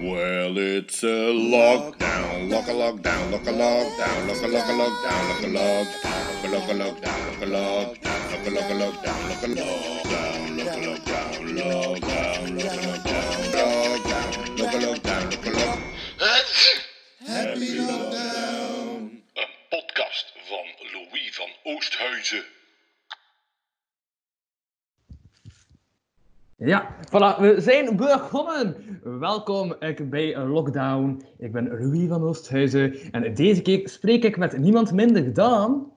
Well, it's a lockdown, lock a lockdown, lock a lockdown, lock a lock a lockdown, lock a lockdown, lock a lockdown, lock a lockdown, lock a lock a lockdown, lock a lockdown, lock a lockdown, lockdown, lock a lockdown, lockdown, lock a lockdown, lock a lock. Happy lockdown. Een podcast van Louis van Oosthuizen. Ja, voilà, we zijn begonnen. Welkom ik bij Lockdown. Ik ben Louis van Oosthuizen en deze keer spreek ik met niemand minder dan...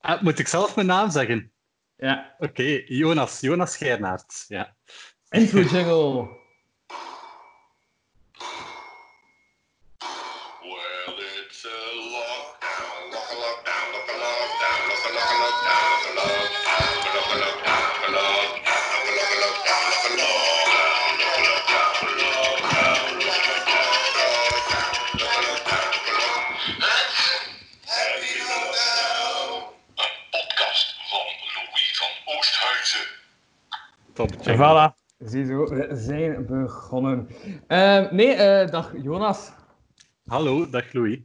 Ah, moet ik zelf mijn naam zeggen? Ja, Oké, Jonas. Jonas Geirnaert. Ja. intro jingle. Top. Check. voilà, ziezo, we zijn begonnen. Eh, nee, eh, dag Jonas. Hallo, dag Louis.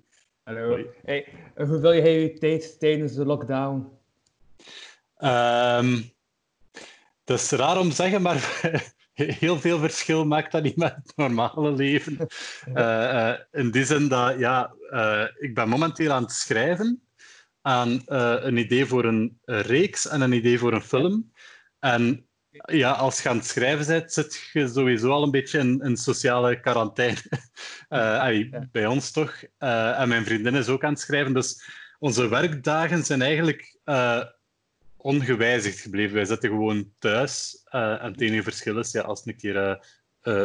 Hallo. Hoi. Hey, hoe wil jij je tijd tijdens de lockdown? Ehm, dat is raar om te zeggen, maar heel veel verschil maakt dat niet met het normale leven. Eh, eh, in die zin dat, ja, eh, ik ben momenteel aan het schrijven aan eh, een idee voor een reeks en een idee voor een film. En ja, als je aan het schrijven bent, zit je sowieso al een beetje in een sociale quarantaine. Eh, allee, Bij ons toch. Eh, en mijn vriendin is ook aan het schrijven. Dus onze werkdagen zijn eigenlijk eh, ongewijzigd gebleven. Wij zitten gewoon thuis. En het enige verschil is, ja, als een keer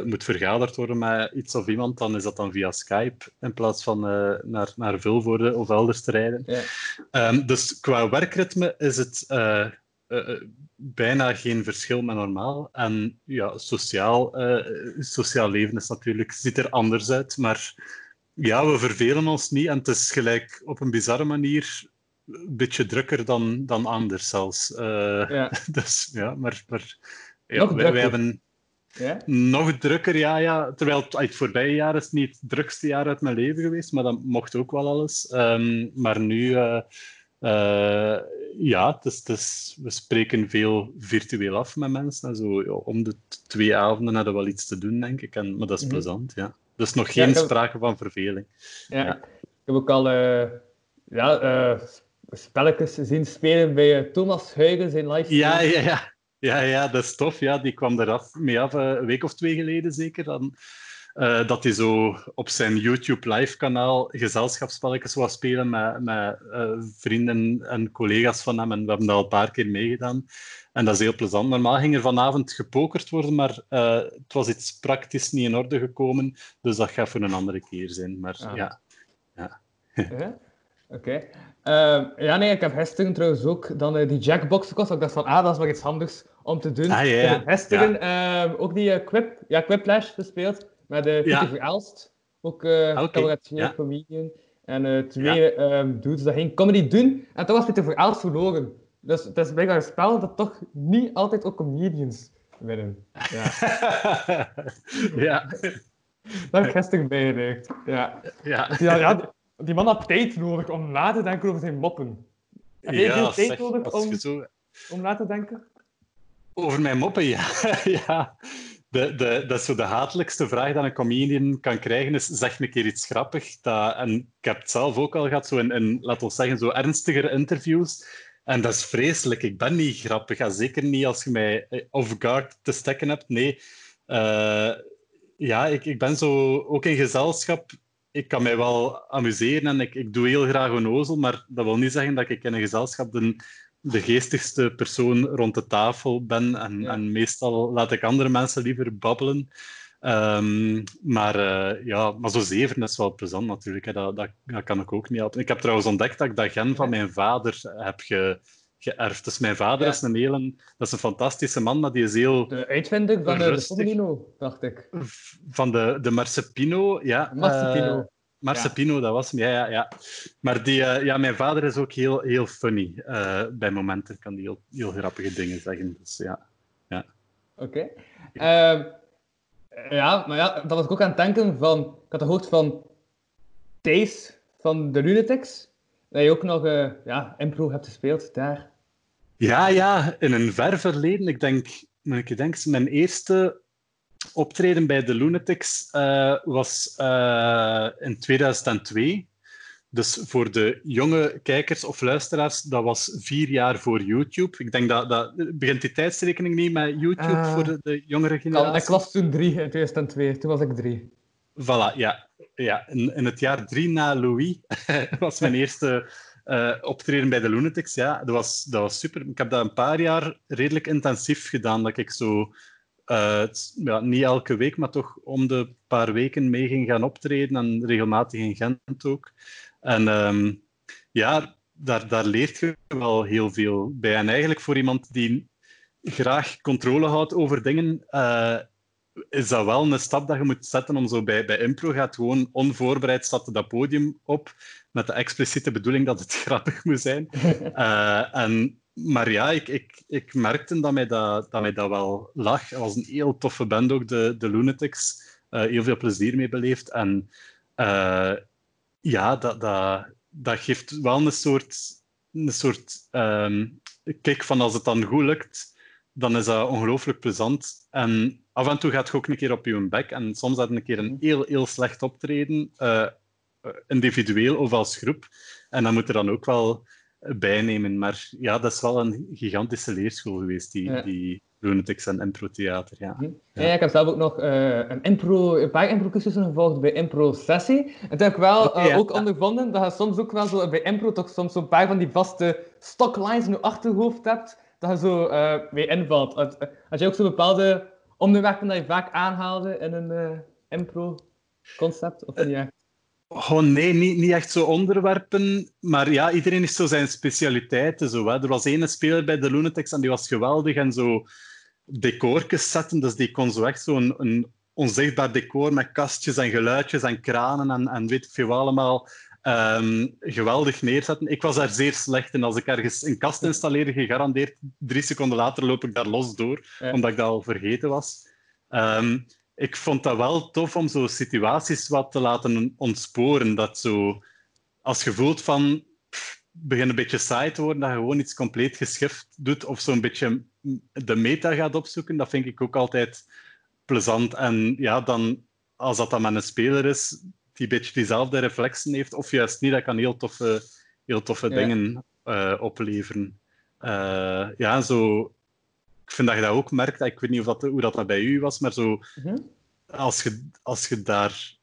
moet vergaderd worden met iets of iemand, dan is dat dan via Skype in plaats van naar, naar Vilvoorde of elders te rijden. Ja. Ehm, dus qua werkritme is het eh, eh, bijna geen verschil met normaal. En ja, sociaal, eh, sociaal leven is natuurlijk, ziet er anders uit. Maar ja, we vervelen ons niet. En het is gelijk op een bizarre manier een beetje drukker dan, dan anders zelfs. Ja. Dus ja, maar, maar ja, wij, wij hebben Ja? nog drukker, ja, ja. Terwijl het, het voorbije jaar is niet het drukste jaar uit mijn leven geweest, maar dat mocht ook wel alles. Ehm, maar nu, eh, ja, het is, het is- we spreken veel virtueel af met mensen. En zo, ja, om de twee avonden hadden we wel iets te doen, denk ik. En, maar dat is Mhm. plezant, ja. Dus nog geen heb- sprake van verveling. Ja, Ja. ik heb ook al eh, ja, eh, spelletjes zien spelen bij Thomas Huygens in live. Ja, ja, ja. Ja, ja, dat is tof. Ja, die kwam er af, mee af een week of twee geleden zeker. Dan, eh, dat hij zo op zijn YouTube live-kanaal gezelschapsspelletjes wou spelen met, met eh, vrienden en collega's van hem. En we hebben dat al een paar keer meegedaan. En dat is heel plezant. Normaal ging er vanavond gepokerd worden, maar eh, het was iets praktisch niet in orde gekomen. Dus dat gaat voor een andere keer zijn. Maar Ah. ja, Ja? Oké. Ja, nee, ik heb gisteren trouwens ook dan die Jackbox gekocht. Ik dacht van, ah, dat is wel iets handigs om te doen. Ah, ja, Ik ja. heb gisteren ook die Quip, ja, Quiplash gespeeld met uh, Ja. Pieter Verelst. Ook eh Oké, cabaretier, ja. comedian. En eh, twee ehm dudes dat geen comedy doen. En toch was Pieter Verelst verloren. Dus het is blijkbaar een spel dat toch niet altijd ook comedians winnen. Ja. ja, Dat heb ik gisteren bijgewerkt. Ja. ja. Die, ja, die, man had tijd nodig om na te denken over zijn moppen. Heb jij veel tijd zeg, nodig om, zo... om na te denken? Over mijn moppen, ja. ja. De, dat is zo de hatelijkste vraag dat een comedian kan krijgen, is zeg een keer iets grappigs. Dat, en ik heb het zelf ook al gehad, zo in, in, laten we zeggen, zo ernstigere interviews. En dat is vreselijk. Ik ben niet grappig. En zeker niet als je mij eh, off guard te stekken hebt. Nee. Eh, ja, ik, ik ben zo ook in gezelschap. Ik kan mij wel amuseren en ik, ik doe heel graag onnozel, maar dat wil niet zeggen dat ik in een gezelschap de, de geestigste persoon rond de tafel ben. En, Ja. en meestal laat ik andere mensen liever babbelen. Ehm, maar eh, ja, maar zo zeven is wel plezant natuurlijk. Hè. Dat, dat, dat kan ik ook niet helpen. Ik heb trouwens ontdekt dat ik dat gen van mijn vader heb ge, geërfd. Dus mijn vader Ja. is een hele... Dat is een fantastische man, maar die is heel... De uitvinder van de. Pommelino, dacht ik. Van de, de Marsepino, ja. Marsepino. Marsepino, dat was hem, ja, ja, ja. Maar die, eh, ja, mijn vader is ook heel, heel funny. eh, bij momenten kan hij heel, heel grappige dingen zeggen. Dus ja. Oké. Ehm, Ja, maar ja, dat was ik ook aan het denken van... Ik had gehoord van Thijs van de Lunatics. Dat je ook nog eh, ja, impro hebt gespeeld daar. Ja, ja, in een ver verleden. Ik denk, moet ik denken, mijn eerste optreden bij de Lunatics eh, was eh, in 2002. Dus voor de jonge kijkers of luisteraars, dat was vier jaar voor YouTube. Ik denk dat, dat begint die tijdsrekening niet met YouTube Ah. voor de, de jongere Ik generatie. was toen drie in 2002. Toen was ik drie. Voilà, ja. ja. In, in het jaar drie na Louis was mijn eerste eh, optreden bij de Lunatics. Ja, dat was, dat was super. Ik heb dat een paar jaar redelijk intensief gedaan. Dat ik zo, eh, ja, niet elke week, maar toch om de paar weken mee ging gaan optreden. En regelmatig in Gent ook. En ehm, ja, daar, daar leert je wel heel veel bij. En eigenlijk voor iemand die graag controle houdt over dingen, eh, is dat wel een stap dat je moet zetten om zo bij, bij impro gaat gewoon onvoorbereid staat dat podium op met de expliciete bedoeling dat het grappig moet zijn. Eh, en, maar ja, ik, ik, ik merkte dat mij dat, dat mij dat wel lag. Het was een heel toffe band ook, de, de Lunatics. Eh, heel veel plezier mee beleefd. En eh, ja, dat, dat, dat geeft wel een soort, een soort ehm, kick van als het dan goed lukt, dan is dat ongelooflijk plezant. En af en toe gaat je ook een keer op je bek. En soms had je een keer een heel, heel slecht optreden, eh, individueel of als groep. En dan moet er dan ook wel bijnemen. Maar ja, dat is wel een gigantische leerschool geweest, die, Ja. die Lunatics en Impro Theater. Ja. Ja. ik heb zelf ook nog eh, een, impro, een paar impro-cursussen gevolgd bij Impro Sessie. En toen heb ik wel ja. ook ondervonden dat je soms ook wel zo bij impro toch soms zo'n paar van die vaste stocklines in je achterhoofd hebt, dat je zo eh mee invalt. Had, had je ook zo bepaalde onderwerpen dat je vaak aanhaalde in een impro-concept? Of niet echt? Oh nee, niet, niet echt zo onderwerpen. Maar ja, iedereen heeft zo zijn specialiteiten. Zo, hè. Er was één speler bij de Lunatics en die was geweldig en zo decorjes zetten. Dus die kon zo echt zo'n een onzichtbaar decor met kastjes en geluidjes en kranen en, en weet ik veel allemaal ehm, geweldig neerzetten. Ik was daar zeer slecht in. Als ik ergens een kast installeerde, gegarandeerd drie seconden later loop ik daar los door, Ja. omdat ik dat al vergeten was. Ehm, ik vond dat wel tof om zo situaties wat te laten ontsporen. Dat zo, als je voelt van, pff, begin een beetje saai te worden, dat je gewoon iets compleet geschift doet of zo'n beetje de meta gaat opzoeken, dat vind ik ook altijd plezant. En ja, dan, als dat dan met een speler is, die een beetje diezelfde reflexen heeft, of juist niet, dat kan heel toffe, heel toffe Ja. dingen eh, opleveren. Eh, ja, zo... Ik vind dat je dat ook merkt. Ik weet niet of dat, hoe dat, dat bij u was, maar zo, Mhm. als, je, als je daar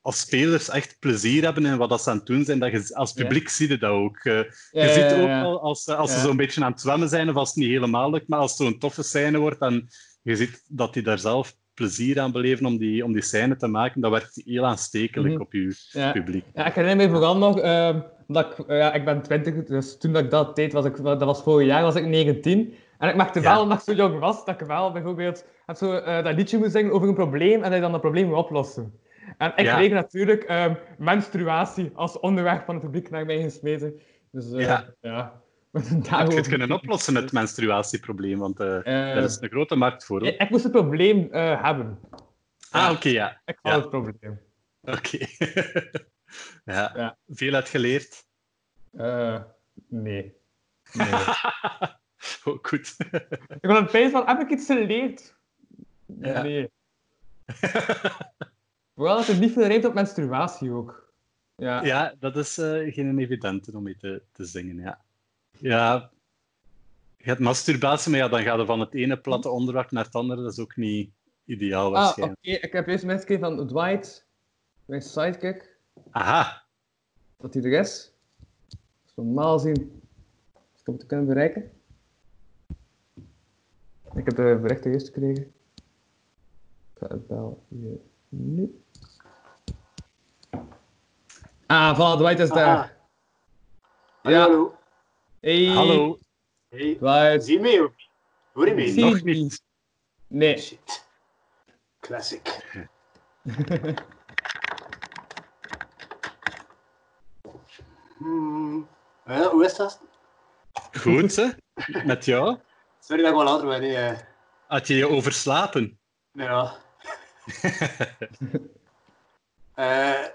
als spelers echt plezier hebben in wat dat ze aan het doen zijn, dat je, als publiek zie je dat ook. Eh, je ziet ook wel als, ze- als ze zo'n beetje aan het zwemmen zijn, of als het niet helemaal lukt, maar als het zo'n toffe scène wordt en je ziet dat die daar zelf plezier aan beleven om die, om die scène te maken, dat werkt heel aanstekelijk Mhm. op je Ja. publiek. Ja, ik herinner me vooral nog, ehm, dat ik, eh, ja, ik ben 20, dus toen dat ik dat deed, was ik, dat was vorig jaar, was ik 19. En ik merkte wel, omdat ik zo jong was, dat ik wel bijvoorbeeld heb zo, eh, dat liedje moet zingen over een probleem en dat je dan dat probleem moet oplossen. En ik kreeg natuurlijk ehm, menstruatie als onderwerp van het publiek naar mij gesmeten. Dus eh, Ja. ja. Heb je het kunnen oplossen, het menstruatieprobleem? Want Eh, daar is een grote markt voor. hoor. ik, ik moest het probleem hebben. Ah, oké, ja. Ik had Ja. het probleem. Oké. ja. Ja. Veel uitgeleerd. Eh, nee. nee. Oh, goed. ik ben aan het van, heb ik iets geleerd? Ja. Nee. Vooral dat er niet veel rijmt op menstruatie ook. Ja. Ja, dat is eh, geen evidente om mee te, te zingen. Ja. ja, je hebt masturbatie, maar ja, dan gaat je van het ene platte onderwerp naar het andere. Dat is ook niet ideaal ah, oké. waarschijnlijk. Ik heb eerst mensen van Dwight, mijn sidekick, Aha, dat hij er is. Dus normaal zien, als ik hem te kunnen bereiken. Ik heb de berichten eerst gekregen. Ik ga het bel hier nu. Ah, voilà, Dwight is daar. Aha. Hallo, Ja. hallo. Hey, hallo. Hey, Dwight. zie je mij ook? Hoor je? Zie- Nog niet. Nee. Shit. Classic. Hmm. Ja, hoe is dat? Goed, hè? Met jou? Sorry dat ik wel later ben. Eh. Had je je overslapen? ja. Eh,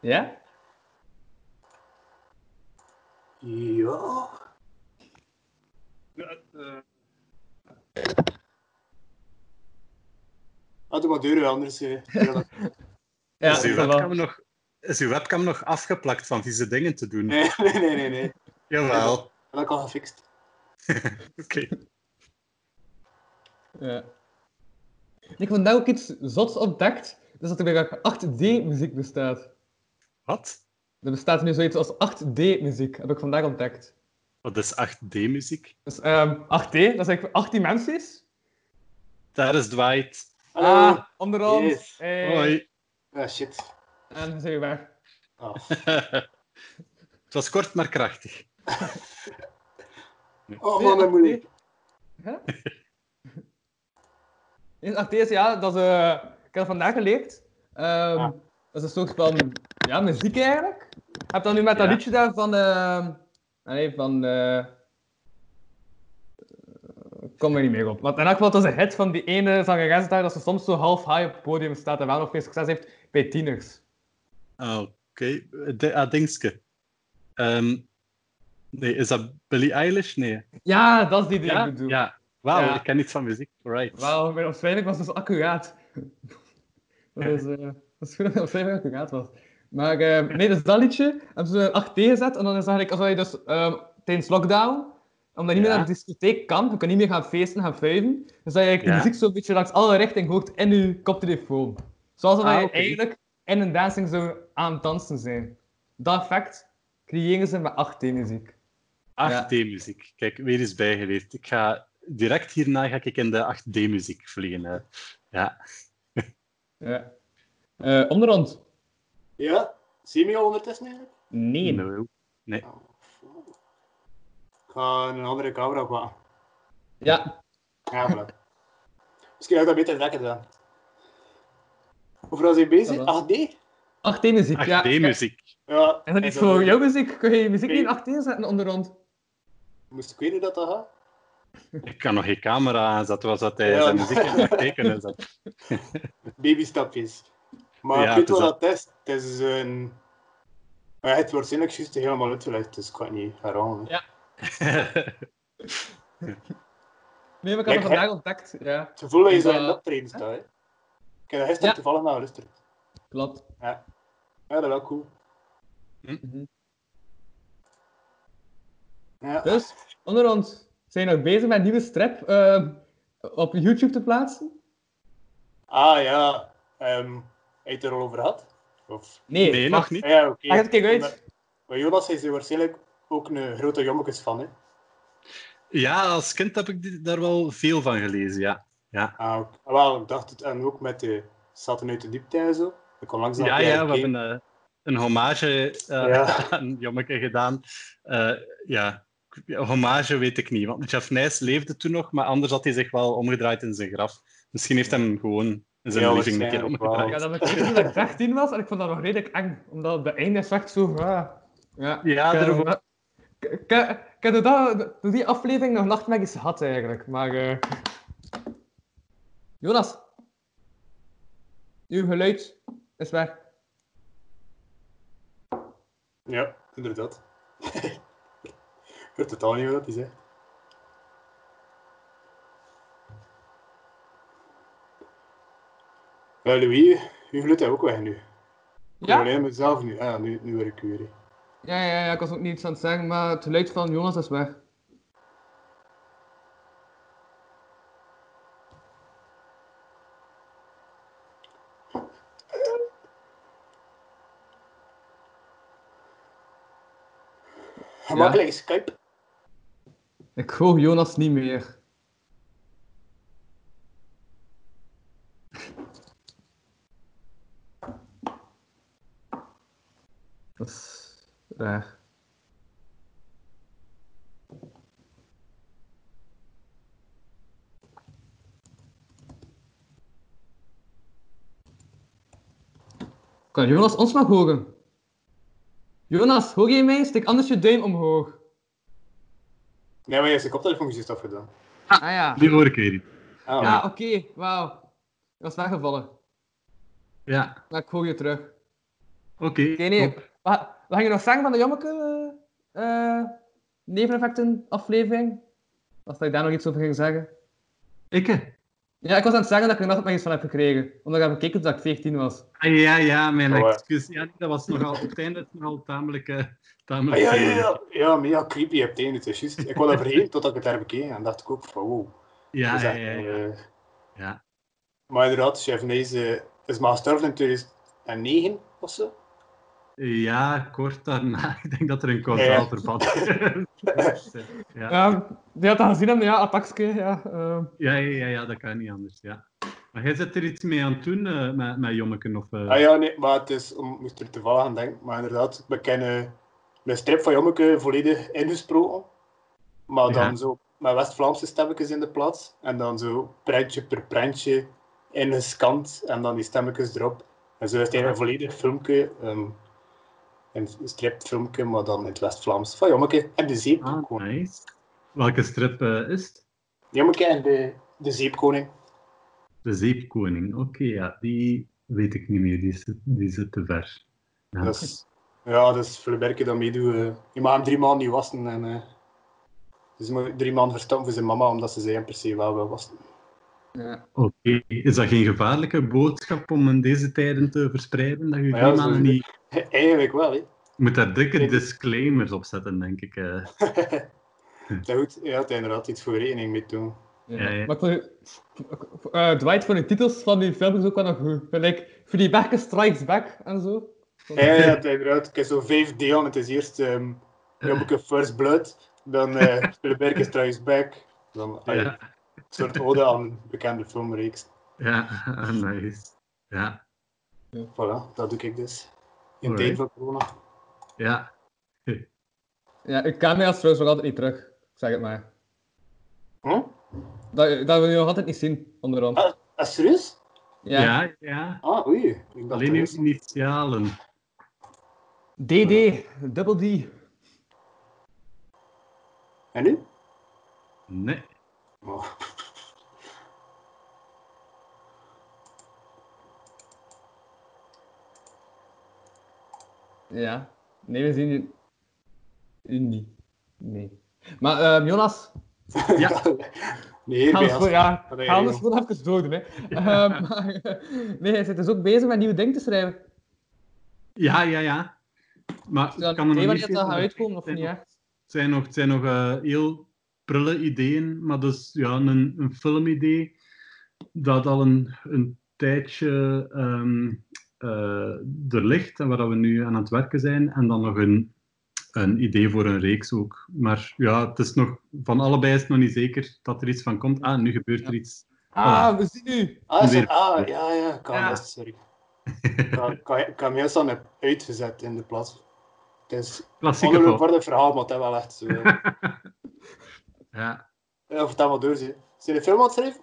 Ja? ja. Ah, doe maar deuren, anders... eh, ja, Ja, is, uw webcam nog, is uw webcam nog afgeplakt van vieze dingen te doen? Nee, nee, nee, nee. nee. Jawel. Dat ik al gefixt. Oké. Ja. Ik heb vandaag ook iets zots ontdekt, dus dat er weer 8D-muziek bestaat. Wat? Er bestaat nu zoiets als 8D-muziek, heb ik vandaag ontdekt. Wat is 8D-muziek? Dus ehm 8D, dat is eigenlijk 8 dimensies. Daar is Dwight. Hallo. Ah, onder ons. Yes. Hey. Hoi. Ah, shit. En dan zijn we weg. Ah. Het was kort maar krachtig. Oh man, dat? Nee, 8D is, ja, dat is, eh, ik heb het vandaag geleerd. Ehm, Ah. Dat is een soort van ja, muziek eigenlijk. Ik heb dan nu met dat Ja. liedje daar van. ehm nee, van. eh, ik kom er niet meer op. Want in elk geval, dat is een hit van die ene zangeres daar, dat ze soms zo half high op het podium staat en wel nog veel succes heeft bij tieners. Ah, Oké. De- Ah, dingske. Ehm, nee, is dat Billie Eilish? Nee. Ja, dat is die die Ja? ik bedoel. Ja. Wauw, Ja. ik ken niet van muziek. Right. Wauw, mijn omschrijving was dus accuraat. dat, is, eh, dat is goed dat mijn accuraat was. Maar eh, nee, dus dat liedje hebben ze een 8D gezet. En dan is het eigenlijk, als je dus ehm, tijdens lockdown, omdat je niet meer naar de discotheek kan, je kan niet meer gaan feesten, gaan vuiven, dus dat je eigenlijk de muziek zo'n beetje langs alle richtingen hoort in je koptelefoon. Zoals dat Ah, je eigenlijk in een dancing zou aan het dansen zijn. Dat effect creëren ze met 8D-muziek. 8D-muziek. Kijk, weer eens bijgeleerd. Ik ga direct hierna ga ik in de 8D-muziek vliegen. hè. Ja. Ja. Eh onderhand? Ja? Zie je me al ondertussen eigenlijk? Nee. No. Oh. Ik ga een andere camera pakken. Ja, Ja, voilà. Misschien had ik dat beter trekken dan. Over was je bezig? Ja, 8D? 8D-muziek. Ja. 8D-muziek. Ja. Is dat en voor jouw muziek? Kun je je muziek Nee. niet in 8D zetten onderhand? Moest ik weten dat dat gaat? Ik kan nog geen camera aanzetten, was dat hij Ja. zijn muziek in het tekenen zet. Babystapjes. Maar Ja, ik weet wat dat is. Het is een... Maar ja, het wordt waarschijnlijk juist helemaal uitgelegd, dus ik kan het niet herhalen. hè. Ja. Nee, Kijk, het vandaag ontdekt. Ja, Het gevoel dat je zo Dat- in dat optreden staat. Hè? Ik heb dat gisteren Ja. toevallig naar geluisterd. klopt. Ja, dat is wel cool. Mhm. Ja. Dus, onder ons, zijn we nog bezig met een nieuwe strip ehm, op YouTube te plaatsen? Ah ja, ehm heb je het er al over gehad? Of... Nee, nog niet. Ja, oké. Het een keer uit. Maar- Maar Jonas is er waarschijnlijk ook een grote jommekes van, hè? Ja, als kind heb ik daar wel veel van gelezen, ja. Ja, Ah, ah, wel, ik dacht het, en ook met de Zaten uit de diepte en zo. Ik kon langs ja, ja we hebben eh, een hommage eh, Ja. aan Jommeke gedaan. Eh, ja, hommage weet ik niet, want Jeff Nijs leefde toen nog, maar anders had hij zich wel omgedraaid in zijn graf. Misschien heeft hij hem gewoon in zijn Ja, living een keer omgedraaid. Ja, dat ik weet toen ik 13 was en ik vond dat nog redelijk eng. Omdat op de einde is echt zo... ah, ja, Ja, ik, er- eh, ik, ik, ik heb door, dat- die aflevering nog nachtmerries gehad eigenlijk, maar... eh, Jonas. Uw geluid is weg. Ja, inderdaad. ik weet totaal niet wat hij zegt. Ja, Louis, uw geluid is ook weg nu. Ja? alleen mezelf nu. Ah, nu, nu hoor ik weer. hè. Ja, ja, ja, ik was ook niet iets aan het zeggen, maar het geluid van Jonas is weg. Gemakkelijk Skype. Ik hoor Jonas niet meer. Dat is raar. Kan Jonas ons nog horen? Jonas, hoor je mij? Steek anders je duim omhoog. Nee, maar je hebt zijn koptelefoon juist afgedaan. Ah ja. Die hoor ik weer niet. Ah, Ja, oké, wauw. Dat is weggevallen. Ja, Maar ik gooi je terug. oké. Oké, nee. Wat, wat ging je nog zeggen van de Jommeke eh, eh, neveneffecten aflevering? Als dat je daar nog iets over ging zeggen. Ikke? Ja, ik was aan het zeggen dat ik er nog nog iets van heb gekregen. Omdat ik heb gekeken toen ik 14 was. Ah, ja, ja, mijn Oh, ja. excuus. Ja, dat was nogal, op het einde nogal tamelijk... eh, Ah, tamelijk ja, ja, veel. ja. Ja, mega creepy op het einde. Het is juist. Ik was dat vergeten totdat ik het herbekeken en dacht ik ook van wow. Ja, dat is ja, echt, ja, ja. eh, ja. Maar inderdaad, Chef Nijs is maar gestorven in 2009 of zo. Ja, kort daarna. Ik denk dat er een kausaal ja. verband is. ja. Ja, die had dat gezien hebben, ja, attackske, ja. eh. Ja, ja, ja, ja, dat kan niet anders. Ja. Maar jij zit er iets mee aan het doen eh, met, met Jommeken? Of, eh? Ah ja, nee, maar het is, om, moest er toevallig aan denken, maar inderdaad, we kennen de strip van Jommeke volledig ingesproken, maar dan Ja. zo met West-Vlaamse stemmetjes in de plaats, en dan zo prentje per prentje ingescand, en dan die stemmetjes erop. En zo is het eigenlijk een volledig filmpje, ehm, een stripfilmpje, maar dan in het West-Vlaams van Jommeke en de Zeep. Ah, nice. Welke strip eh, is het? Jommeke en de, de Zeepkoning. De Zeepkoning. Oké, ja, die weet ik niet meer. Die zit, die zit te ver. Ja. Dat is, ja, dat is Fleberke dat meedoet. eh. je mag hem drie maanden niet wassen. En, eh, dus drie maanden verstoppen voor zijn mama, omdat ze zei hem per se wel wil wassen. Ja. Oké, is dat geen gevaarlijke boodschap om in deze tijden te verspreiden? Dat je ja, maanden niet... Eigenlijk wel, hè. Je moet daar dikke disclaimers op zetten, denk ik. eh. dat goed, ja, het is inderdaad iets voor rekening mee doen. Ja. Ja, ja. Maar ik vond, eh, Dwight van de titels van die film is ook wel nog goed. Like, Fleabag Strikes Back en zo. Ja, ja, is inderdaad. Ik heb zo vijf delen. Het is eerst um, First Blood, dan uh, Fleberke Strikes Back, dan Ja, soort ode aan een bekende filmreeks. ja, nice. Ja, Voilà, dat doe ik dus. In Alright. tijd van corona. ja. Ja, ik ken mij als trouwens nog altijd niet terug. Zeg het maar. Hm? Dat, dat we nu nog altijd niet zien, onderhand. Ah, ah, serieus? Ja. Ja, ja. Ah, oei. Ik Alleen uw initialen. DD, double D. En nu? Nee. Oh. Ja. Nee, we zien je... Nee. Maar ehm, Jonas, Ja. Nee, ga bij ons voor, ja, Wat heb ga je ons gewoon even doordoen. Hè. Ehm, maar, nee, hij zit dus ook bezig met nieuwe dingen te schrijven. Ja, ja, ja. Maar Ja, kan er nee, nog niet dat gaat uitkomen of niet Het echt? zijn nog, het zijn nog eh, heel prille ideeën, maar dus ja, een, een filmidee dat al een, een tijdje ehm, eh, er ligt en waar dat we nu aan het werken zijn. En dan nog een, een idee voor een reeks ook. Maar ja, het is nog, van allebei is het nog niet zeker dat er iets van komt. Ah, nu gebeurt er iets. Ah, we zien u! Ah, het- ah, ja, ja, kan Ja. best, sorry. Heb uitgezet in de plaats. Het is Klassieke film. voor het verhaal, maar het is wel echt zo. Ja. ja, vertel maar door, zie. Zijn de film aan het schrijven?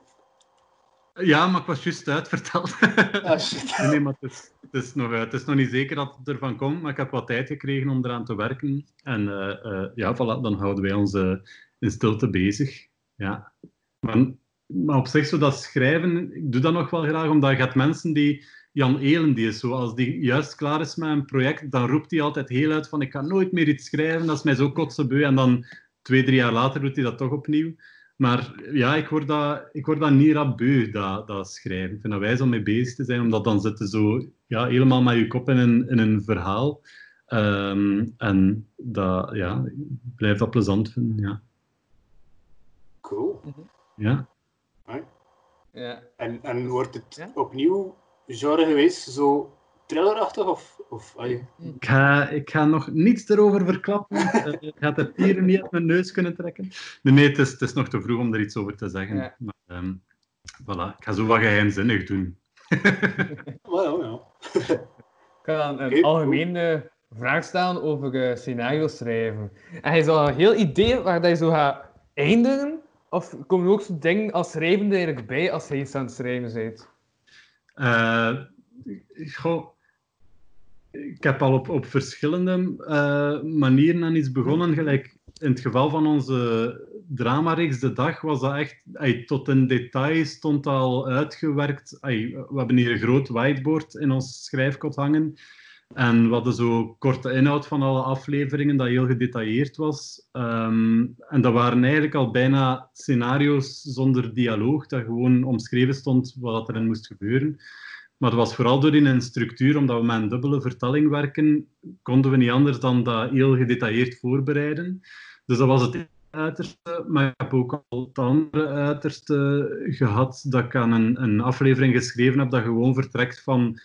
Ja, maar ik was juist uitverteld. Ah, shit. Nee, maar het is, het, is nog, eh, het is nog niet zeker dat het ervan komt, maar ik heb wat tijd gekregen om eraan te werken. En eh, eh, ja, voilà, dan houden wij ons eh, in stilte bezig. Ja. Maar, maar op zich, zo dat schrijven, ik doe dat nog wel graag, omdat je hebt mensen die... Jan Elen, die is zo, als die juist klaar is met een project, dan roept hij altijd heel uit van ik ga nooit meer iets schrijven, dat is mij zo kotsebeu. En dan twee, drie jaar later doet hij dat toch opnieuw. Maar ja, ik word dat, ik word dat niet rap beu, dat, dat schrijven. Ik vind dat wijs om mee bezig te zijn, omdat dan zitten zo ja, helemaal met je kop in een, in een verhaal. Ehm, en dat, ja, ik blijf dat plezant vinden, ja. Cool. ja. Ja. En, en wordt het Ja? opnieuw genre geweest, zo thrillerachtig? Of, of allee, Ik ga, ik ga nog niets erover verklappen. Eh, Ik ga het hier niet uit mijn neus kunnen trekken. Nee, nee het, is, het is nog te vroeg om er iets over te zeggen. Ja. Maar, ehm, voilà, ik ga zo wat geheimzinnig doen. maar ja, ja. Ik ga dan een algemene vraag stellen over eh, scenario's schrijven. En hij zou een heel idee waar dat je zo gaat eindigen? Of komen er ook zo dingen als schrijvende eigenlijk bij als hij iets aan het schrijven bent? Eh, goh, ik heb al op, op verschillende eh, manieren aan iets begonnen. Gelijk in het geval van onze dramareeks De Dag was dat echt... ey, tot in detail stond al uitgewerkt. We hebben hier een groot whiteboard in ons schrijfkot hangen. En we hadden zo korte inhoud van alle afleveringen, dat heel gedetailleerd was. Ehm, en dat waren eigenlijk al bijna scenario's zonder dialoog, dat gewoon omschreven stond wat erin moest gebeuren. Maar dat was vooral door in een structuur, omdat we met een dubbele vertelling werken, konden we niet anders dan dat heel gedetailleerd voorbereiden. Dus dat was het uiterste, maar ik heb ook al het andere uiterste gehad, dat ik aan een, een aflevering geschreven heb dat gewoon vertrekt van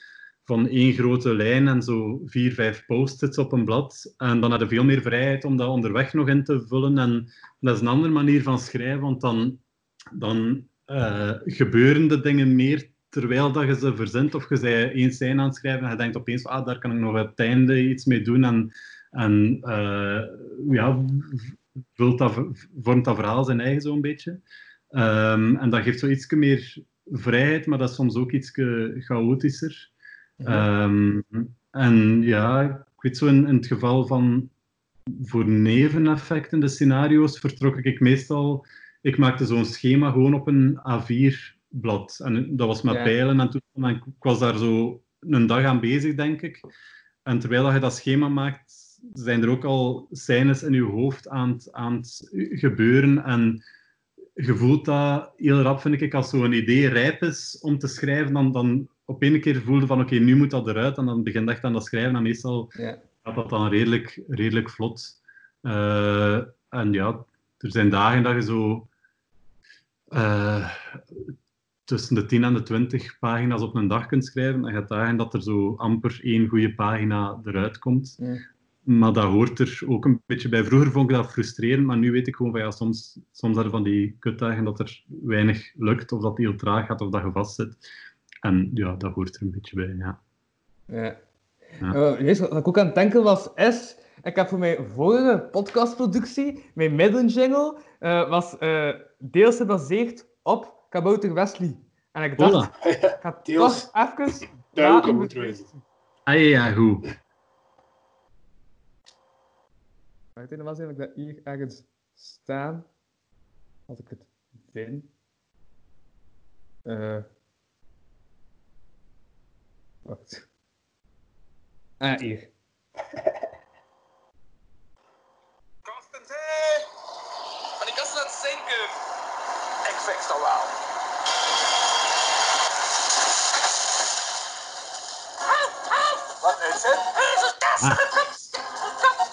van één grote lijn en zo vier, vijf post-its op een blad. En dan had je veel meer vrijheid om dat onderweg nog in te vullen. En dat is een andere manier van schrijven, want dan, dan eh, gebeuren de dingen meer terwijl dat je ze verzint. Of je bent één scène aan het schrijven en je denkt opeens, ah, daar kan ik nog het einde iets mee doen. En, en uh, ja, vult dat, vormt dat verhaal zijn eigen zo'n beetje. Um, en dat geeft zo iets meer vrijheid, maar dat is soms ook iets chaotischer. Um, en ja, ik weet zo in, in, het geval van voor neveneffecten, de scenario's, vertrok ik meestal... Ik maakte zo'n schema gewoon op een A4-blad. En dat was met ja. pijlen en toen, en ik was daar zo een dag aan bezig, denk ik. En terwijl je dat schema maakt, zijn er ook al scènes in je hoofd aan het, aan het gebeuren. En je voelt dat heel rap, vind ik, als zo'n idee rijp is om te schrijven, dan, dan op een keer voelde van oké, okay, nu moet dat eruit. En dan begin je echt aan dat schrijven. En meestal ja. gaat dat dan redelijk, redelijk vlot. Uh, en ja, er zijn dagen dat je zo uh, tussen de 10 en de 20 pagina's op een dag kunt schrijven. En je hebt dagen dat er zo amper één goede pagina eruit komt. Ja. Maar dat hoort er ook een beetje bij. Vroeger vond ik dat frustrerend, maar nu weet ik gewoon van ja, soms, soms er van die kutdagen dat er weinig lukt, of dat heel traag gaat, of dat je vastzit. En ja, dat hoort er een beetje bij, ja. Ja. ja. Uh, weet, wat ik ook aan het denken was, is... Ik heb voor mijn vorige podcastproductie, mijn middenjingle, uh, was uh, deels gebaseerd op Kabouter Wesley. En ik dacht, Hola. ik ga deels. toch even... Duidelijk moet wezen. Ah ja, goed. Wacht even, was ik dat hier ergens staan? Als ik het vind. Uh, Wacht. Ah, hier. Constantijn! Maar die kast aan het zinken. Ik fix dat wel. Wat is het? Er is een kast gekapst. Gekapst.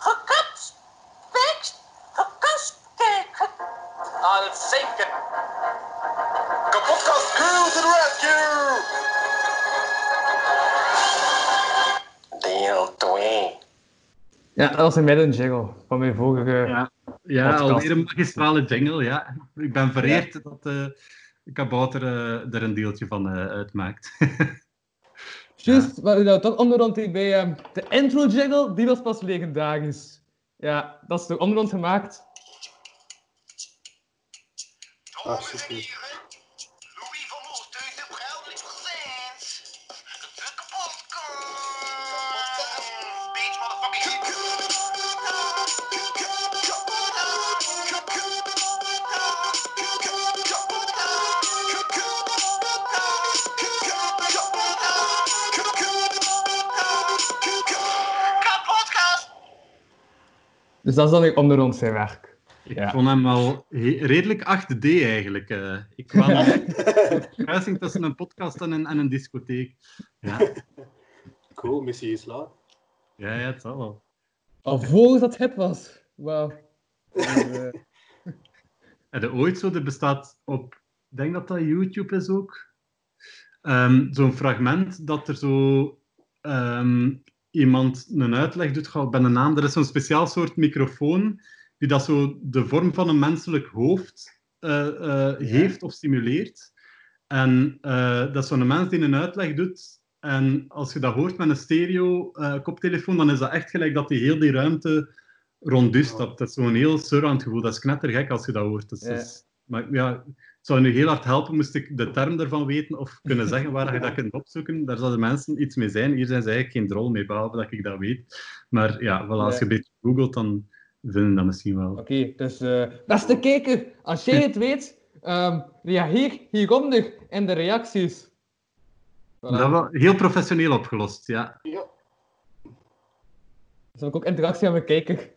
Gekapst. Gekapst. Gekapst. Aan het zinken. Kapotkast crew to the rescue! Deel 2. Ja, dat was een midden jingle van mijn vorige. Ja, ja alweer een magistrale jingle. Ja. Ik ben vereerd ja. dat uh, Kabouter uh, er een deeltje van uh, uitmaakt. Juist, ja. maar nou, toch onderhand bij um, de intro jingle, die was pas legendarisch. Ja, dat is door onderhand gemaakt. Ah, super. Dus dat is dan weer onder ons zijn werk. Ik ja. vond hem wel redelijk 8D eigenlijk. Uh, ik kwam een kruising tussen een podcast en een, en een discotheek. Ja. Cool, missie is laat. Ja, ja, het zal wel. Al dat hip was. Wauw. Heb je ooit zo, er bestaat op, ik denk dat dat YouTube is ook, um, zo'n fragment dat er zo um, iemand een uitleg doet, ik ben een naam, er is zo'n speciaal soort microfoon die dat zo de vorm van een menselijk hoofd uh, uh, heeft of simuleert. En uh, dat is zo'n mens die een uitleg doet. En als je dat hoort met een stereo koptelefoon, dan is dat echt gelijk dat die heel die ruimte rondust. Dat, dat is zo'n heel surround gevoel. Dat is knettergek als je dat hoort. Dus, ja. Maar ja, het zou nu heel hard helpen moest ik de term ervan weten of kunnen zeggen waar je dat kunt opzoeken. Daar zouden mensen iets mee zijn. Hier zijn ze eigenlijk geen drol mee, behalve dat ik dat weet. Maar ja, wel, als je een beetje googelt, dan vinden dat misschien wel. Oké, dus eh, beste kijker, als jij het weet, ehm, reageer hieronder in de reacties. Voilà. Dat wel heel professioneel opgelost, ja. Ja. Heb ik ook interactie met mijn kijker.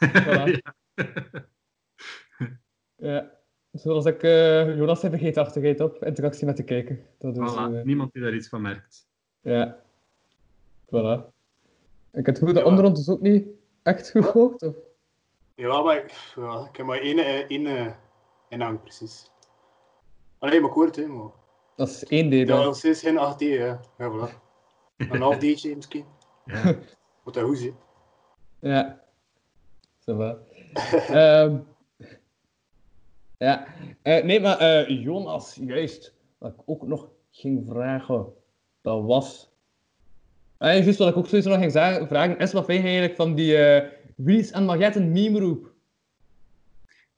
Voilà. Ja. Zoals ik eh, Jonas heb vergeetachtigheid op, interactie met de kijker. Dat is, Voilà, eh, niemand die daar iets van merkt. ja. Voilà. Ik heb het goed, de Ja. onderhand is ook niet echt goed gehoord, of? Ja, maar ik, ja, ik heb maar één, eh, één eh, inhang, precies. Allee, maar kort, hè. Maar... Dat is één D Ja, dan. nog steeds geen 8D, ja. Ja, voilà. Een half D'tje misschien. Ja. Moet dat goed zijn. Ja. Zo va. Ehm, ja. Eh, nee, maar eh, Jonas, juist. Wat ik ook nog ging vragen, dat was... Ah, juist wat ik ook sowieso nog ging vragen, is wat vind je eigenlijk van die eh Willy's en Marjetten meme-groep?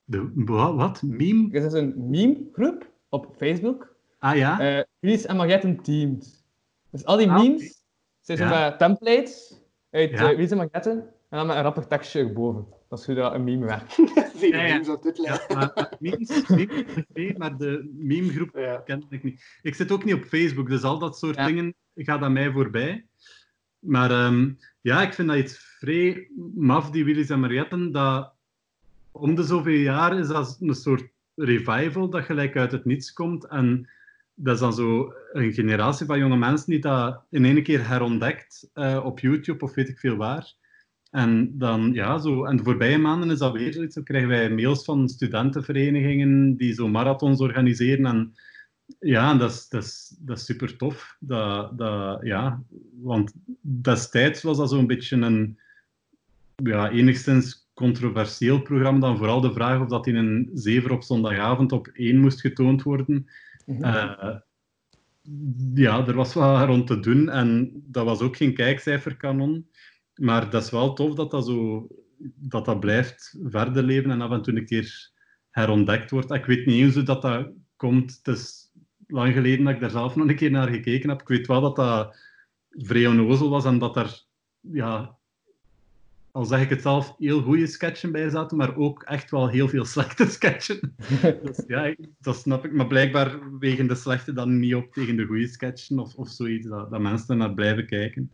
De, wat? Meme? Er is een meme-groep op Facebook, Ah ja? Willy's en Marjetten Teams. Dus al die Ah, memes zijn Ja. templates uit Ja. Willy's en Marjetten, en dan met een rapper tekstje erboven. Dat is hoe dat een meme werkt. Zie je memes op dit Ja, lijst? maar, maar memes, memes, maar de memegroep Ja. ken ik niet. Ik zit ook niet op Facebook, dus al dat soort Ja. dingen gaat aan mij voorbij. Maar ehm, ja, ik vind dat iets vrij maf, die Willys en Marietten, dat om de zoveel jaar is dat een soort revival dat gelijk uit het niets komt. En dat is dan zo een generatie van jonge mensen die dat in één keer herontdekt eh, op YouTube of weet ik veel waar. En dan, ja, zo, en de voorbije maanden is dat weer zoiets. Dan krijgen wij mails van studentenverenigingen die zo marathons organiseren. En ja, dat is, dat is, dat is super tof. Dat, dat, ja, want destijds was dat zo'n beetje een ja, enigszins controversieel programma. Dan vooral de vraag of dat in een zever op zondagavond op één moest getoond worden. Eh, ja, er was wat rond te doen en dat was ook geen kijkcijferkanon. Maar dat is wel tof dat dat, zo, dat, dat blijft verder leven en af en toe een keer herontdekt wordt. Ik weet niet eens hoe dat, dat komt. Het is lang geleden dat ik daar zelf nog een keer naar gekeken heb. Ik weet wel dat dat vrij onnozel was en dat er, ja, al zeg ik het zelf, heel goede sketchen bij zaten, maar ook echt wel heel veel slechte sketchen. Dus ja, dat snap ik. Maar blijkbaar wegen de slechte dan niet op tegen de goede sketchen of, of zoiets, dat, dat mensen er naar blijven kijken.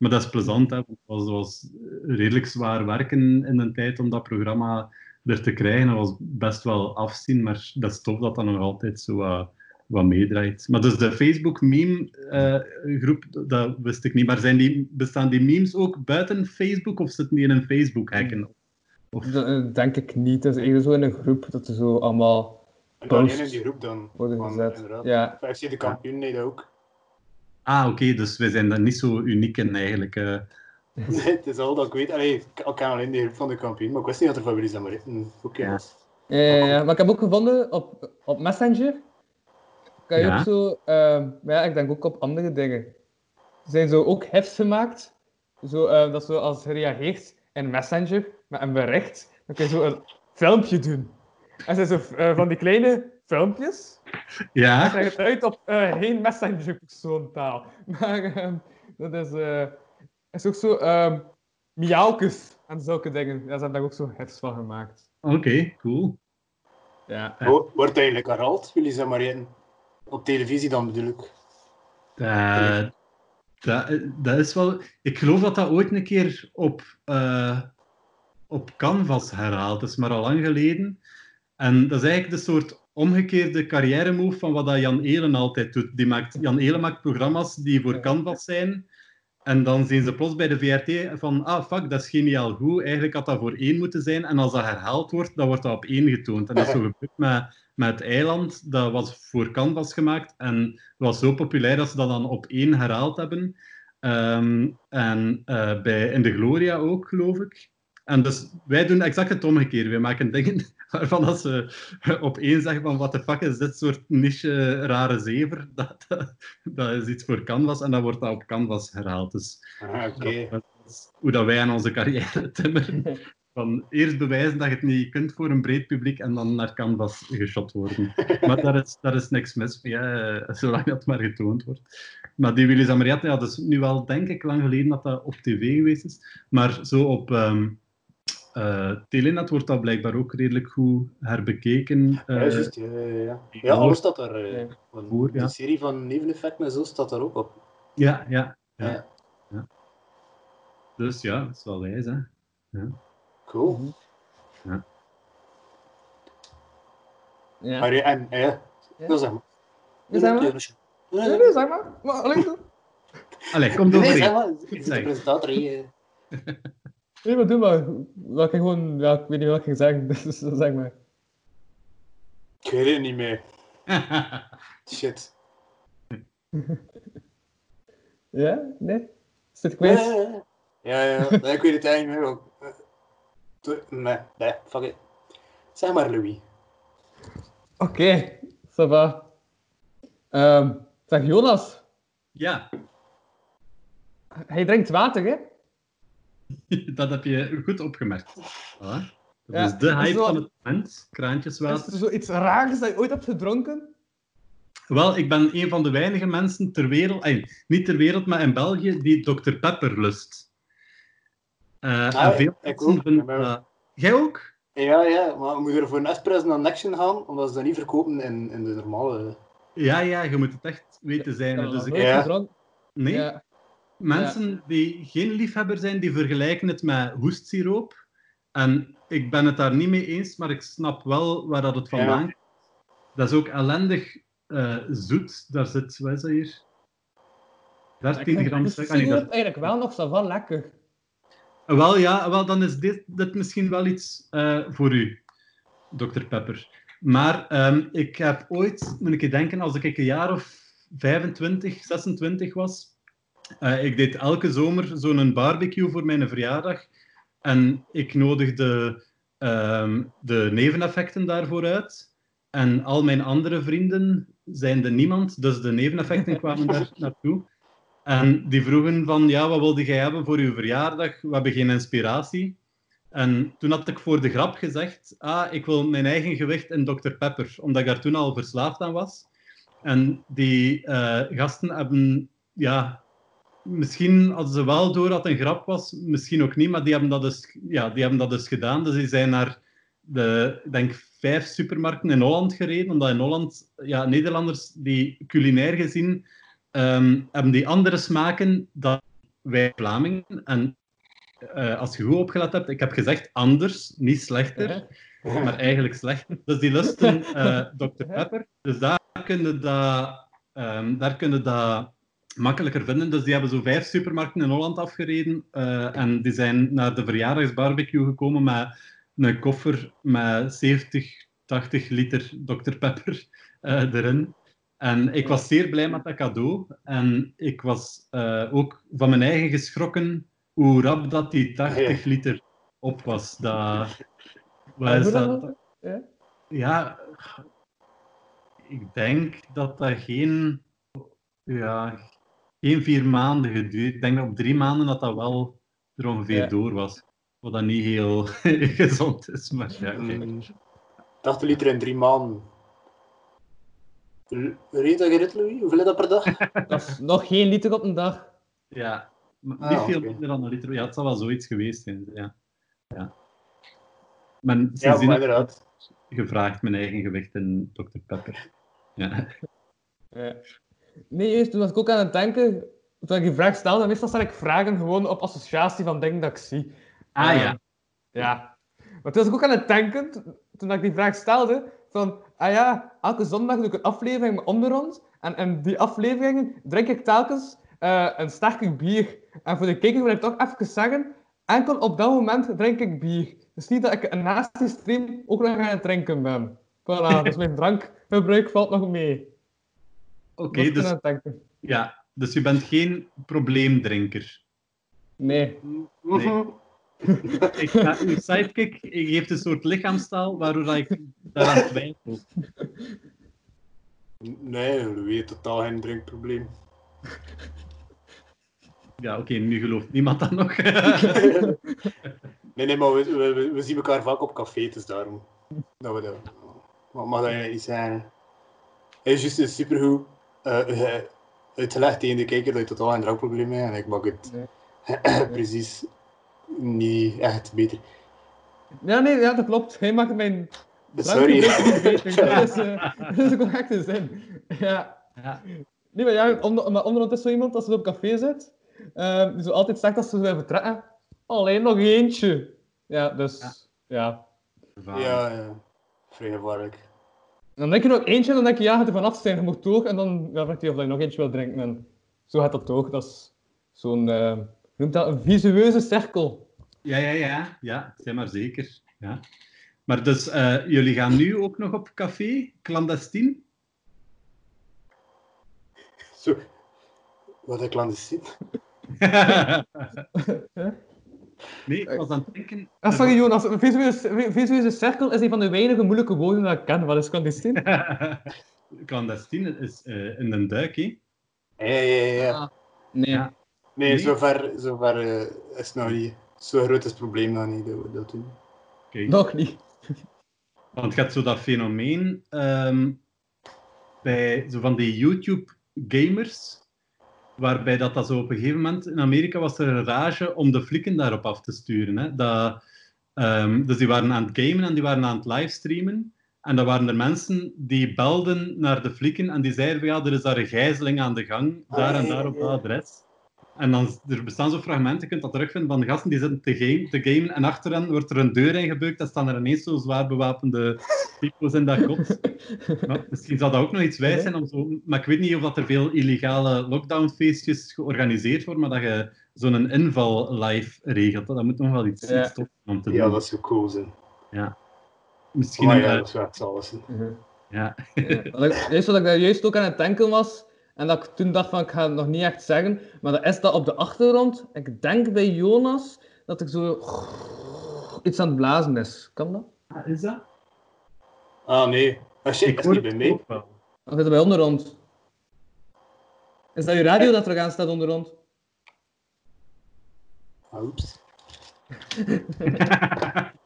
Maar dat is plezant, hè, want het was, het was redelijk zwaar werken in de tijd om dat programma er te krijgen. Dat was best wel afzien, maar dat is tof dat dat nog altijd zo wat, wat meedraait. Maar dus de Facebook-meme-groep, dat wist ik niet. Maar zijn die, bestaan die memes ook buiten Facebook of zitten die in een Facebook-hacken? Dat eh, denk ik niet. Het is eerder zo in een groep dat er zo allemaal alleen in die groep dan. worden gezet. Ja, FC de kampioen, nee, dat ook. Ah, oké, dus wij zijn daar niet zo uniek in eigenlijk. eh. Nee, het is al dat ik weet. Allee, ik ken alleen de van de kampioen, maar ik wist niet dat er ook in was. Ja, ja, ja, maar ik heb ook gevonden op, op Messenger. Kan je Ja. ook zo, ehm, maar ja, ik denk ook op andere dingen. Er zijn zo ook hefs gemaakt, zo, eh, dat zo als je reageert in Messenger met een bericht, dan kun je zo een filmpje doen. En zijn zo eh, van die kleine filmpjes. Ik Ja, leg het uit op eh, geen Messenger-persoontaal. Maar ehm, dat is, eh, is ook zo ehm miauwkes en zulke dingen. Ja, ze hebben daar ook zo hefs van gemaakt. oké, cool. Ja. Wo- Wordt eigenlijk herhaald, Willy's en Maritten? Op televisie dan bedoel ik. Eh, dat, dat is wel... Ik geloof dat dat ooit een keer op, eh, op Canvas herhaald is, maar al lang geleden. En dat is eigenlijk de soort omgekeerde carrière move van wat dat Jan Elen altijd doet. Die maakt, Jan Elen maakt programma's die voor Canvas zijn. En dan zien ze plots bij de VRT van, ah fuck, dat is geniaal goed. Eigenlijk had dat voor één moeten zijn. En als dat herhaald wordt, dan wordt dat op één getoond. En dat is zo gebeurd met, met het eiland. Dat was voor Canvas gemaakt. En was zo populair dat ze dat dan op één herhaald hebben. Ehm, en eh, bij In de Gloria ook, geloof ik. En dus wij doen exact het omgekeerde. Wij maken dingen waarvan dat ze op één zeggen van what the fuck is dit soort niche rare zever. Dat, dat, dat is iets voor Canvas en dan wordt dat op Canvas herhaald. Dus Ah, dat is hoe dat wij aan onze carrière timmeren. Van eerst bewijzen dat je het niet kunt voor een breed publiek en dan naar Canvas geschot worden. Maar daar is, daar is niks mis mee, hè, zolang dat maar getoond wordt. Maar die Willy's Amariette, ja, dat is nu wel denk ik lang geleden dat dat op tv geweest is. Maar zo op, ehm, eh Telenet wordt dat blijkbaar ook redelijk goed herbekeken. Ja, eh, juist, ja, ja, ja. ja, alles staat daar. eh, Ja. Voor. De serie van neveneffecten en zo staat daar ook op. ja, ja, ja. Ja. Dus ja, dat is wel wijs, hè. Cool. Mhm. Ja. Maar, ja, en, ja, Ja. dat zeg maar. Ja, zeg maar. Nee, Nee, nee, zeg maar. Maar. Allee, kom nee, door. zeg hier. maar. Ik de Zeg. presentator hier. Nee, maar doe maar. Wat ik gewoon, ja, ik weet niet wat ik ging zeggen, dus zeg maar. Ik weet het niet meer. Shit. Ja? Nee? Is quiz? nee, nee. Ja, ja. Nee, ik weet het eigenlijk niet meer. ook. Eh, Nee, nee, fuck it. Zeg maar Louis. Oké, ça va. Ehm, zeg Jonas, ja, hij drinkt water, hè? dat heb je goed opgemerkt. Voilà. Dat Ja, is de hype van het moment. Is Kraantjeswater. er zoiets raars dat je ooit hebt gedronken? Wel, ik ben een van de weinige mensen ter wereld, ay, niet ter wereld, maar in België, die Dr. Pepper lust. Eh, en Ah, veel ik mensen ook. vinden Ja, dat- Jij ook? Ja, ja, maar we moeten er voor een espresso naar Nection gaan, omdat ze dat niet verkopen in, in de normale... Ja, ja, je moet het echt weten zijn. Ja, Dus ik, Ja. gedronken. nee, Ja. Mensen die geen liefhebber zijn, die vergelijken het met hoestsiroop. En ik ben het daar niet mee eens, maar ik snap wel waar dat het vandaan Ja. komt. Dat is ook ellendig eh, zoet. Daar zit, wat is dat hier? 13 gram Dus suiker. Ah, eigenlijk wel nog zo van lekker. Wel ja, wel, dan is dit, dit misschien wel iets eh, voor u, Dr. Pepper. Maar ehm, ik heb ooit, moet ik je denken, als ik een jaar of 25, 26 was, eh, ik deed elke zomer zo'n barbecue voor mijn verjaardag. En ik nodigde ehm, de neveneffecten daarvoor uit. En al mijn andere vrienden zijn er niemand, dus de neveneffecten kwamen daar naartoe. En die vroegen van, ja, wat wilde jij hebben voor je verjaardag? We hebben geen inspiratie. En toen had ik voor de grap gezegd, ah, ik wil mijn eigen gewicht in Dr. Pepper, omdat ik daar toen al verslaafd aan was. En die eh, gasten hebben, ja, misschien hadden ze wel door dat het een grap was, misschien ook niet, maar die hebben dat dus, ja, die hebben dat dus gedaan. Dus die zijn naar de, denk, vijf supermarkten in Holland gereden, omdat in Holland, ja, Nederlanders die culinair gezien ehm, hebben die andere smaken dan wij Vlamingen. En eh, als je goed opgelet hebt, ik heb gezegd anders, niet slechter, maar eigenlijk slechter. Dus die lusten eh Dr. Pepper. Dus daar kun je dat, ehm, daar kun je dat makkelijker vinden. Dus die hebben zo vijf supermarkten in Holland afgereden. eh, en die zijn naar de verjaardagsbarbecue gekomen met een koffer met 70, 80 liter Dr. Pepper eh, erin. En ik was zeer blij met dat cadeau. En ik was eh, ook van mijn eigen geschrokken hoe rap dat die 80 liter op was. Dat, wat is dat? Ja, ik denk dat dat geen, ja, geen vier maanden geduurd. Ik denk dat op drie maanden dat dat wel er ongeveer Ja. door was. Wat dan niet heel gezond is, maar ja, oké. Mm. 80 liter in drie maanden. Reed dat gerit, Louis? Hoeveel is dat per dag? Dat is nog geen liter op een dag. Ja, maar Ah, niet veel oké. minder dan een liter. Ja, het zal wel zoiets geweest zijn. Ja. Ja. Maar sindsdien ik inderdaad. gevraagd mijn eigen gewicht in Dr. Pepper. Ja. Ja. Nee, juist, toen was ik ook aan het denken, toen ik die vraag stelde, meestal stel ik vragen gewoon op associatie van dingen dat ik zie. Ah ja. Ja. Maar toen was ik ook aan het denken, to- toen ik die vraag stelde, van, ah ja, elke zondag doe ik een aflevering met Onderrond, en in die afleveringen drink ik telkens eh, een sterker bier. En voor de kijker wil ik toch even zeggen, enkel op dat moment drink ik bier. Dus niet dat ik naast die stream ook nog aan het drinken ben. Voilà, dus mijn drankgebruik valt nog mee. Is dus, ja, dus je bent geen probleemdrinker. Nee. Mhm. Ik ga, uw sidekick geeft een soort lichaamstaal waardoor ik daaraan twijfel. Nee, Louis heeft totaal geen drinkprobleem. Ja, oké, nu gelooft niemand dat nog. nee, nee, maar we, we, we- we zien elkaar vaak op café, dus daarom. Dat we dat... Wat mag dat niet zijn? Hij is juist supergoed uh, uitgelegd tegen de kijker dat je totaal geen drankprobleem hebt. En ik maak het precies niet echt beter. Ja, nee, ja, dat klopt. Hij maakt mijn Sorry. beter. Dat is, eh, dat is de correcte zin. Ja. Ja. Nee, maar ja, om, maar onderhand is zo iemand, als ze op café zit, eh, die zo altijd zegt dat ze willen vertrekken. Alleen nog eentje. Ja, dus, ja. Ja. Ja, ja. Vrij gevaarlijk. En dan denk je nog eentje, en dan denk je, ja, gaat er vanaf zijn, je moet toch. En dan ja, vraagt hij of je nog eentje wil drinken. En zo gaat dat toch. Dat is zo'n, hoe noemt dat, een visueuze cirkel. Ja, ja, ja, ja, zeg maar zeker. Ja. Maar dus, eh, jullie gaan nu ook nog op café, clandestien? Zo. Wat ik clandestien. nee, ik was aan het denken... Ah, sorry Jonas, een visueuze, visueuze cirkel is een van de weinige moeilijke woorden dat ik ken. Wat is clandestien? clandestien is eh, in een duik, hè? Ja, ja, ja. ja. Ah, nee. Ja. Nee, Nee? zover, zover eh, is het nog niet. Zo'n groot is het probleem nog niet dat we dat doen. Oké. Nog niet. Want je hebt zo dat fenomeen ehm, bij zo van die YouTube-gamers, waarbij dat, dat zo op een gegeven moment in Amerika was er een rage om de flikken daarop af te sturen. Hè? Dat, ehm, dus die waren aan het gamen en die waren aan het livestreamen. En dan waren er mensen die belden naar de flikken en die zeiden van, ja, er is daar een gijzeling aan de gang, daar en Ah, daar op dat adres. En dan, er bestaan zo fragmenten, je kunt dat terugvinden van gasten die zitten te, game, te gamen en achter hen wordt er een deur ingebeukt en staan er ineens zo zwaar bewapende typos in dat kot. Misschien zal dat ook nog iets wijs zijn om zo... Maar ik weet niet of dat er veel illegale lockdownfeestjes georganiseerd worden, maar dat je zo'n inval live regelt. Dat moet nog wel iets, Ja. iets om te doen. Ja, dat zou cool zijn. Misschien een, ja, eh, dat is wel alles. Mhm. ja. Ja. Eerst wat ik daar juist ook aan het denken was, en dat ik toen dacht van ik ga het nog niet echt zeggen, maar dat is dat op de achtergrond, ik denk bij Jonas, dat ik zo iets aan het blazen is. Kan dat? Ah, is dat? Ah, nee. Ah, shit, Ik is hoor niet het bij mij. Of is dat bij ondergrond? Is dat je radio dat er aan staat ondergrond? Ah, oeps.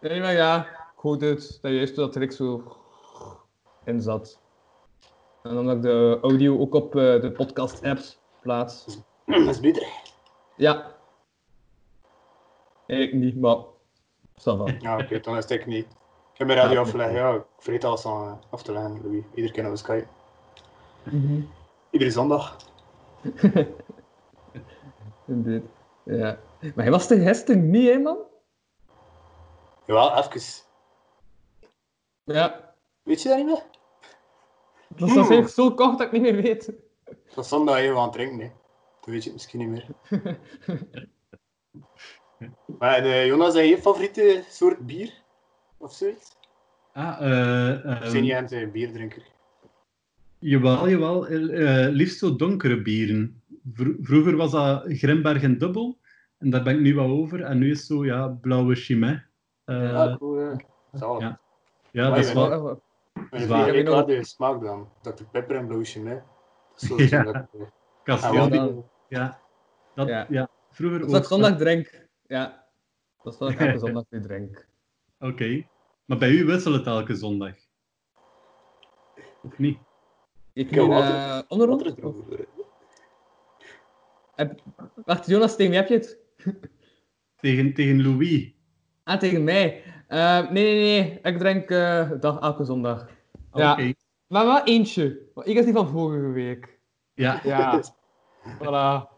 Nee, maar ja, ik hoorde het, dat juist dat er ik zo in zat. En omdat ik de audio ook op eh, de podcast-apps plaats. Dat is beter. Ja. Eigenlijk niet, maar... Ça va. Ja, oké, dan is het ik niet. Ik heb mijn radio afgelegd. Ja, ik vergeet alles aan af te leggen, Louis. Iedere keer naar de Skype. Iedere zondag. Indeed. Ja. Maar hij was de gisteren niet, hè, man? Jawel, even. Ja. Weet je dat niet meer? Dat is eigenlijk zo kort dat ik niet meer weet. Het was zondag even aan het drinken, hè. Dat weet je het misschien niet meer. maar eh, Jonas, heb je favoriete soort bier? Of zoiets? Ah, eh, ehm, zijn jij een bierdrinker? Jawel, jawel. eh, eh, liefst zo donkere bieren. Vro- vroeger was dat Grimberg en Dubbel. En daar ben ik nu wel over. En nu is het zo, ja, blauwe chimay. Eh, Ja, cool, ja. Zalig. Ja. dat is wel... Vier jaar de smaak dan. Dr. Pepper en Blue Chimay. Dat is zo Ja. dat- Ah, Kasteel, wel, ja. die- ja. Dat, Ja. ja. Vroeger Dat is ook. ik zondag drink. Ja. Dat is wat ik elke zondag nu drink. Oké. Maar bij u wisselt het elke zondag? Of niet? Ik Ik heb nu, water- eh Wat ondergrond? is er? Heb- Wacht, Jonas, tegen wie heb je het? Tegen, tegen Louis. Ah, tegen mij. Eh, nee, nee, nee. Ik drink eh dag elke zondag. Ja. Oké. Maar wel eentje. Want ik is die van vorige week. Ja. Ja. voilà.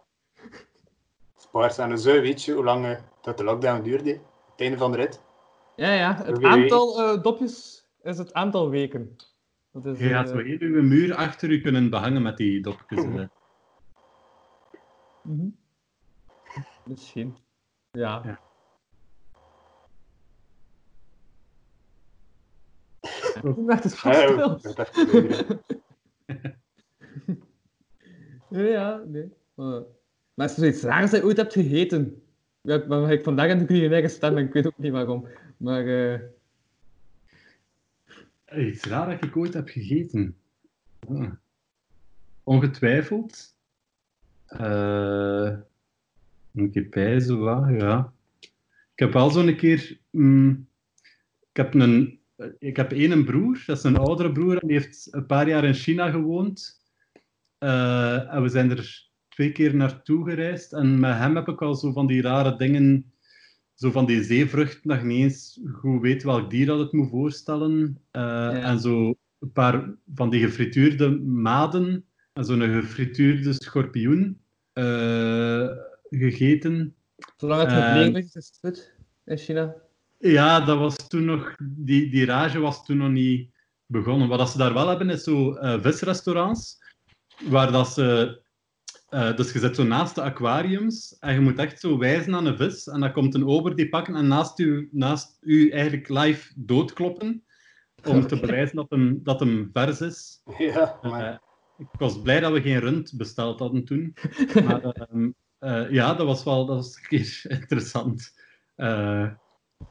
Spaars aan de zo, weet je hoe lang eh, dat de lockdown duurde? Het einde van de rit? Ja, ja. Het aantal eh, dopjes is het aantal weken. Dat is, Je gaat eh, zo heel uw muur achter u kunnen behangen met die dopjes. mhm. Misschien. Ja. Ja. Ik eens Ja, ja, vast heb ik Ja, nee. Maar, is er zoiets raars dat je ooit hebt gegeten? Ja, maar ik vandaag in de culinaire stemming, ik weet ook niet waarom. Maar eh, Iets raar dat ik ooit heb gegeten. Ah. Ongetwijfeld. Eh een keer pijzen, wat, ja. Ik heb wel zo'n keer... mm, ik heb een... Ik heb één broer, dat is een oudere broer, en die heeft een paar jaar in China gewoond. Eh, en we zijn er twee keer naartoe gereisd. En met hem heb ik al zo van die rare dingen, zo van die zeevruchten, dat je niet eens goed weet welk dier dat het moet voorstellen. Eh, En zo een paar van die gefrituurde maden en zo'n gefrituurde schorpioen eh, gegeten. Zolang het Eh, gebleven is, is het goed in China. Ja, dat was toen nog, die, die rage was toen nog niet begonnen. Wat ze daar wel hebben, is zo eh, visrestaurants, waar dat ze... eh, dus je zit zo naast de aquariums en je moet echt zo wijzen aan een vis en dan komt een ober die pakken en naast u, naast u eigenlijk live doodkloppen om te bewijzen dat hem, dat hem vers is. Ja, Eh, ik was blij dat we geen rund besteld hadden toen. Maar ehm, eh, ja, dat was wel dat was een keer interessant.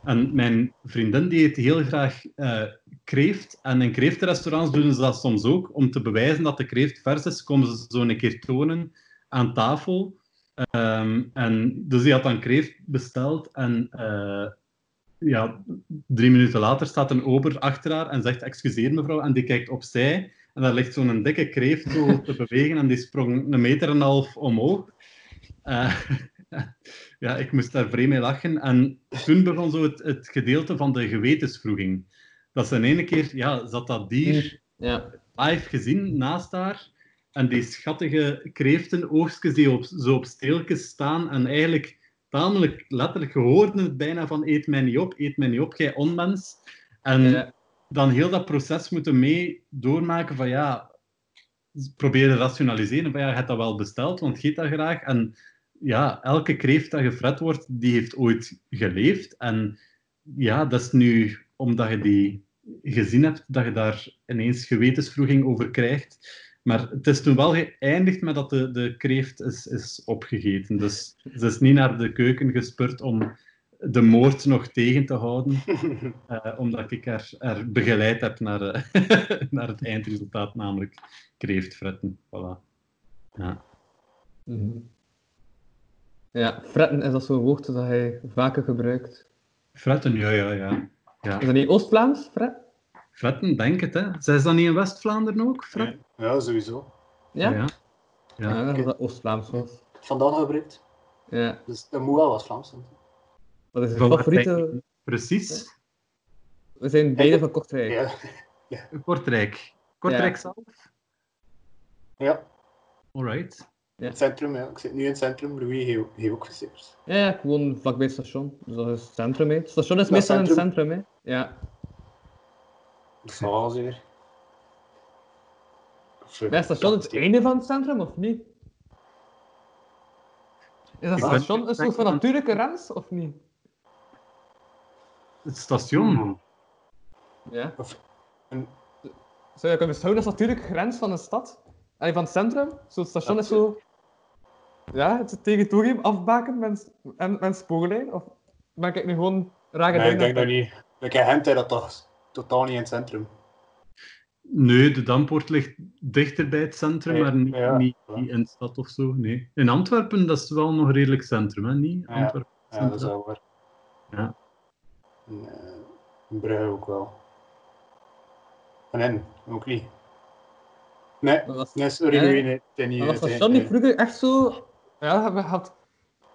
En mijn vriendin die eet heel graag eh, kreeft. En in kreeftenrestaurants doen ze dat soms ook. Om te bewijzen dat de kreeft vers is, komen ze zo een keer tonen aan tafel. Ehm, en dus die had dan kreeft besteld. En eh, ja, drie minuten later staat een ober achter haar en zegt: Excuseer mevrouw. En die kijkt opzij. En daar ligt zo'n dikke kreeft zo te bewegen. En die sprong een meter en een half omhoog. Eh, ja, ik moest daar vreemd mee lachen. En toen begon zo het, het gedeelte van de gewetensvroeging. Dat ze in ene keer, ja, zat dat dier Ja. live gezien naast haar. En die schattige kreeftenoogstjes die op, zo op steeltjes staan. En eigenlijk tamelijk letterlijk gehoord het bijna van eet mij niet op, eet mij niet op, jij onmens. En Ja. dan heel dat proces moeten mee doormaken van ja, proberen rationaliseren van ja, je hebt dat wel besteld, want je eet dat graag. En ja, elke kreeft dat gefret wordt, die heeft ooit geleefd. En ja, dat is nu omdat je die gezien hebt, dat je daar ineens gewetensvroeging over krijgt. Maar het is toen wel geëindigd met dat de, de kreeft is, is opgegeten. Dus ze is niet naar de keuken gespurt om de moord nog tegen te houden, eh, omdat ik haar, haar begeleid heb naar, eh, naar het eindresultaat, namelijk kreeftfretten. Voilà. Ja. Mhm. Ja, fretten is dat zo'n woord dat hij vaker gebruikt. Fretten, ja, ja, ja. ja. Is dat niet Oost-Vlaams, fret? Fretten, denk het, hè. Zijn ze dat niet in West-Vlaanderen ook? Fret? ja, ja, sowieso. Ja? Ja. Ja, Ja. dacht dat dat Oost-Vlaams was. Vandaan gebruikt. Ja. Dus dat moet wel wat Vlaams zijn. Wat is denk favoriete... Precies. We zijn beide van Kortrijk. Ja. Kortrijk. Kortrijk Ja. zelf? ja, Alright. Het centrum. Ja. Ik zit nu in het centrum. Louis heeft heeft ook visiteurs. Ja, ja, ik woon vlakbij het station. Dus dat is het centrum, hè. Het station is Dat meestal in het centrum. hè. Ja. Dat zal wel is het station het einde van het centrum, of niet? Is dat station een soort van natuurlijke grens, of niet? Het station. Hmm. Ja. Of een- Zou je kunnen beschouwen als natuurlijke grens van een stad? Allee, van het centrum? Zo, het station is zo... Ja, het territorium afbaken met, en, met spoorlijn? Of ben ik nu gewoon rare Nee, ik denk dat niet. In Gent is dat toch totaal niet in het centrum. Nee, de Dampoort ligt dichter bij het centrum, maar niet, ja. niet, niet in de stad of zo. Nee. In Antwerpen, dat is wel nog redelijk centrum, hè? Niet? Ja. Antwerpen Ja, dat is wel waar. Ja. En, eh, in Brugge ook wel. En in, ook niet. Nee, was- nee sorry, nee, het is niet. Maar was station niet nee. vroeger echt zo... Ja, we had...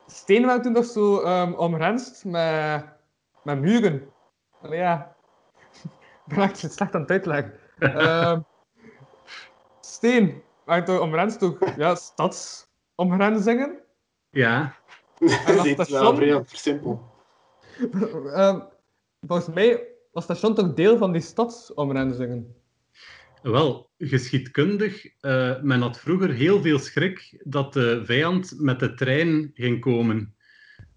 Stenen waren toen nog zo um, omrenst met, met muren. Allee, ja. Ik ben echt slecht aan het uitleggen. Ehm, steen waren toen omrenst door ja, stadsomgrenzingen. Ja, Dat dat is wel station- vrij versimpel. Ehm, volgens mij was station toch deel van die stadsomrenzingen. Wel, geschiedkundig, eh, men had vroeger heel veel schrik dat de vijand met de trein ging komen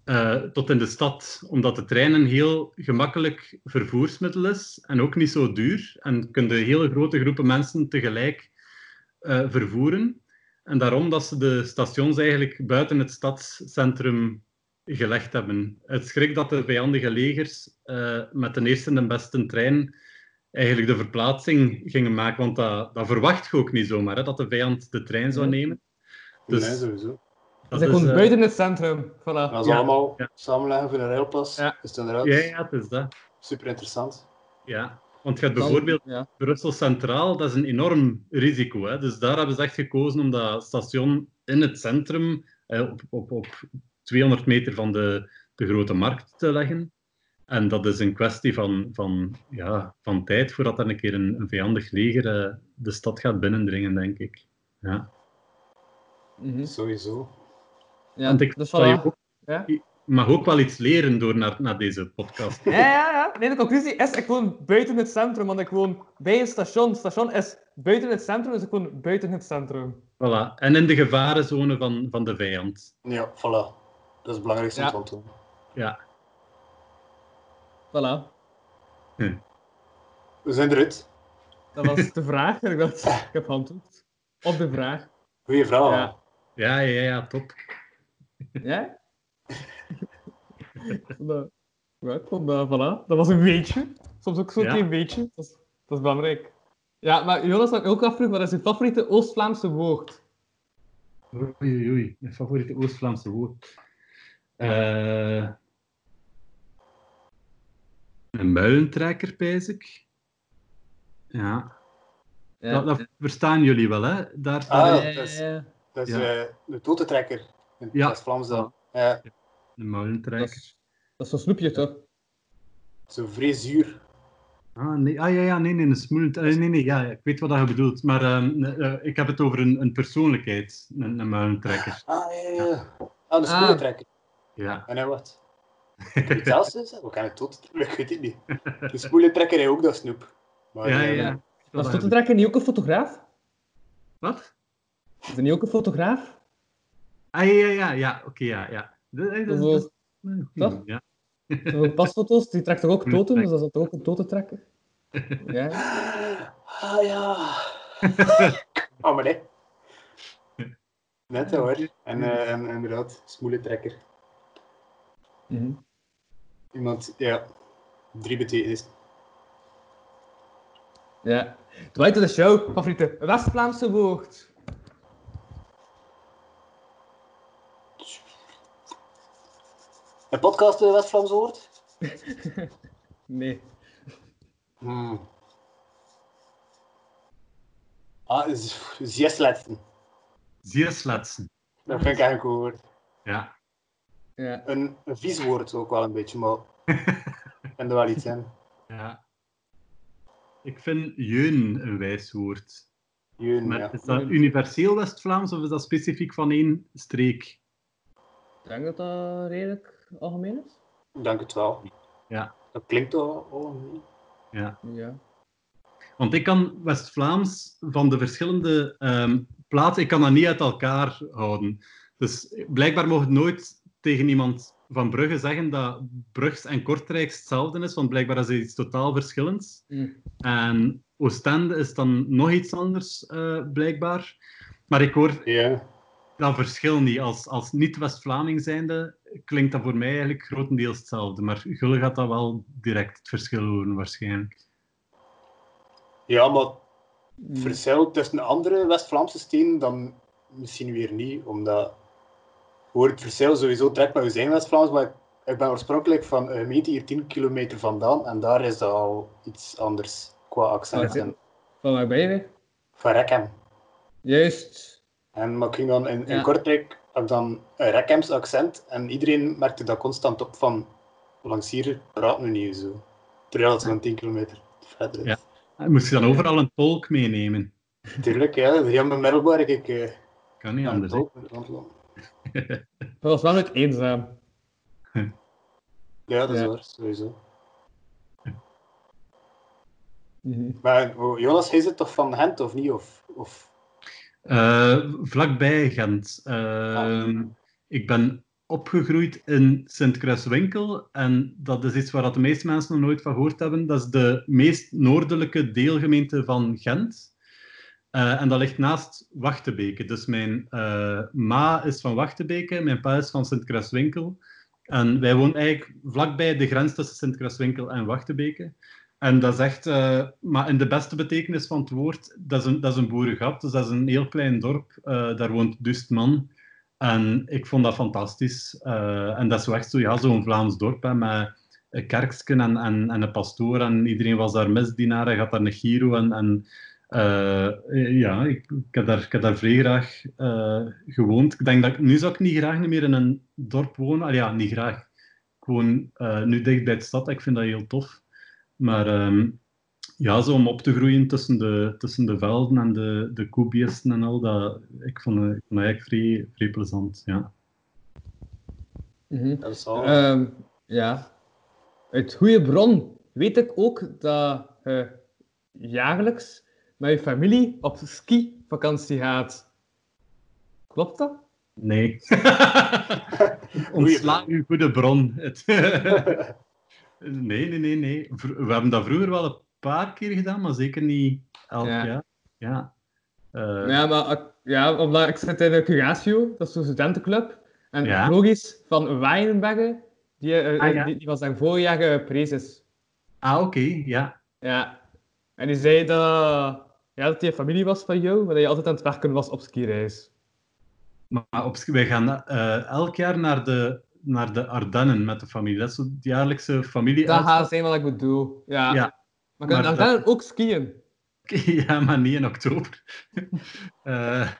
eh, tot in de stad, omdat de trein een heel gemakkelijk vervoersmiddel is en ook niet zo duur. En kunnen hele grote groepen mensen tegelijk eh, vervoeren. En daarom dat ze de stations eigenlijk buiten het stadscentrum gelegd hebben. Het schrik dat de vijandige legers met de eerste en beste trein eigenlijk de verplaatsing gingen maken, want dat, dat verwacht je ook niet zomaar, hè, dat de vijand de trein zou nemen. Dus nee, sowieso. Dat dat is is, gewoon eh, buiten het centrum. Voilà. Ze Ja, allemaal ja. samenleggen voor een railpas, Ja. is het inderdaad Ja, ja, het is dat. super interessant. Ja. Want je hebt Dan- bijvoorbeeld Ja. Brussel Centraal, dat is een enorm risico. Hè? Dus daar hebben ze echt gekozen om dat station in het centrum, eh, op, op, op 200 meter van de, de grote markt te leggen. En dat is een kwestie van, van, ja, van tijd voordat er een keer een, een vijandig leger eh, de stad gaat binnendringen, denk ik. Ja. Mhm. Sowieso. Ja, Want ik dus je ook, Ja. je mag ook wel iets leren door naar, naar deze podcast. Ja, ja, ja. Nee, de conclusie is, ik woon buiten het centrum, want ik woon bij een station. Het station is buiten het centrum, dus ik woon buiten het centrum. Voilà. En in de gevarenzone van, van de vijand. Ja, voilà. Dat is het belangrijkste om Ja. te onthouden. Ja. Voilà. We zijn eruit. Dat was de vraag. en Ik dacht, ik heb geantwoord. Op de vraag. Goeie vraag. Ja. Ja, ja, ja, top. Ja? Ja, ik vond dat, voilà. Dat was een weetje. Soms ook zo'n Ja. klein weetje. Dat is, dat is belangrijk. Ja, maar Jonas had ook afvragen, wat is je favoriete Oost-Vlaamse woord? Oei, oei, oei. Mijn favoriete Oost-Vlaamse woord. Eh, een muilentrekker, pijs ik. Ja. Dat, dat verstaan jullie wel, hè? Daar, Ah, ja. is dat is- ja. Dat is Ja. eh, de totentrekker. In Ja. West-Vlaams dan. Ja, een Dat muilentrekker. is, dat is zo'n snoepje, toch? zo vrij zuur. Ah, nee, ah, ja, ja, nee, nee, een smoelend... eh, nee, nee, ja, ja, ik weet wat je bedoelt. Maar ehm, eh, ik heb het over een, een persoonlijkheid, een, een muilentrekker. Ah, ja, ja. Ah, de spoelentrekker. Ja. En hij wat? Is? We kan het tot. Ik weet het niet. De spoelentrekker heeft ook dat snoep. Maar, Ja, eh, ja. Was tot trekken niet ook een fotograaf? Wat? Is er niet ook een fotograaf? Ah, ja, ja, ja, ja, oké, ja, ja. Dat, dat, dat, Zo- dat- ja. Pasfoto's, die trekt toch ook toten, dus dat is toch ook een totentrekker? Ja. Ah ja. oh, maar nee. Net hoor. En, eh, en inderdaad, smoelentrekker. Mhm. Iemand, ja, drie betekenissen. Ja. Dwight, dat is jouw favoriete West-Vlaamse woord. Een podcast uh, West-Vlaams woord? Nee. Hmm. Ah, z- zesletsen. Zeer sletsen. Dat vind ik eigenlijk een woord. Ja. Ja. Een, een vies woord ook wel een beetje, maar ik vind er wel iets in. ja. Ik vind jeun een wijs woord. Jeun, Maar ja. is dat universeel West-Vlaams of is dat specifiek van één streek? Ik denk dat dat redelijk algemeen is. Ik denk het wel. Ja. Dat klinkt oh, nee. Ja. Ja. Want ik kan West-Vlaams van de verschillende ehm, plaatsen, ik kan dat niet uit elkaar houden. Dus blijkbaar mocht nooit tegen iemand van Brugge zeggen dat Brugs en Kortrijks hetzelfde is, want blijkbaar is het iets totaal verschillends. Mm. En Oostende is dan nog iets anders, eh, blijkbaar. Maar ik hoor Ja. dat verschil niet. Als, als niet-West-Vlaming zijnde klinkt dat voor mij eigenlijk grotendeels hetzelfde. Maar Gulle gaat dat wel direct het verschil horen, waarschijnlijk. ja, maar het Mm. verschil tussen andere West-Vlaamse steden dan misschien weer niet, omdat hoort het verschil sowieso trekt met zijn West-Vlaams, maar ik, ik ben oorspronkelijk van een gemeente hier 10 kilometer vandaan en daar is dat al iets anders qua accent. Ah, Van waar ben je van Rekhem. Juist. En maar ik ging dan in, in Ja. Kortrijk had ik dan een Rekhems accent en iedereen merkte dat constant op van langs hier praten we niet zo. Terwijl het zo'n 10 kilometer verder is. Ja. Moest je dan overal een tolk meenemen? Tuurlijk, ja. Heel mijn middelbaar ik eh Kan niet anders. tolk Dat was wel het eenzaam. Ja, dat is Ja. waar, sowieso. Mhm. Maar oh, Jonas, hij zit toch van Gent of niet? Of, of... Eh, vlakbij Gent. Ehm, Ik ben opgegroeid in Sint-Kruiswinkel en dat is iets waar dat de meeste mensen nog nooit van gehoord hebben. Dat is de meest noordelijke deelgemeente van Gent. Eh, en dat ligt naast Wachtebeke. Dus mijn eh, ma is van Wachtebeke, mijn pa is van Sint-Kruiswinkel. En wij wonen eigenlijk vlakbij de grens tussen Sint-Kruiswinkel en Wachtebeke. En dat is echt, eh, maar in de beste betekenis van het woord, dat is een, dat is een boerengat. Dus dat is een heel klein dorp. daar woont duist man. En ik vond dat fantastisch. En dat is echt zo, ja, zo'n Vlaams dorp hè, met een kerksken en, en, en een pastoor. En iedereen was daar misdienaar. Hij had daar een giro. En, en Eh, ja, ik, ik, heb daar, ik heb daar vrij graag eh, gewoond. Ik denk dat ik, nu zou ik niet graag meer in een dorp wonen. Al ja, niet graag. Gewoon uh, nu dicht bij de stad. Ik vind dat heel tof. Maar ehm, ja, zo om op te groeien tussen de, tussen de velden en de, de koebeesten en al, dat, ik vond, het- ik vond dat eigenlijk vrij, vrij plezant. Ja. Mhm. Dat is al... Ehm, ja. Uit goede bron weet ik ook dat jaarlijks met je familie op ski-vakantie gaat. Klopt dat? Nee. Ontsla uw goede bron. Het- nee, nee, nee, nee. We hebben dat vroeger wel een paar keer gedaan, maar zeker niet elk Ja. jaar. Ja. Eh, Ja, maar ik- ja, omdat ik zit in de Curatio, dat is zo'n studentenclub. En Ja. logisch, van Wijnbergen, die, eh, Ah, ja. die, die was daar vorig jaar geprezen is. Ah, oké, ja. Ja. En die zei dat, ja, dat die familie was van jou, maar dat je altijd aan het werken was op skireis. Maar op, wij gaan eh, elk jaar naar de, naar de Ardennen met de familie. Dat is het jaarlijkse familie. Dat gaat zijn wat ik bedoel. Ja. Ja. Maar kunnen Maar dat- ook skiën. Ja, maar niet in oktober. Eh,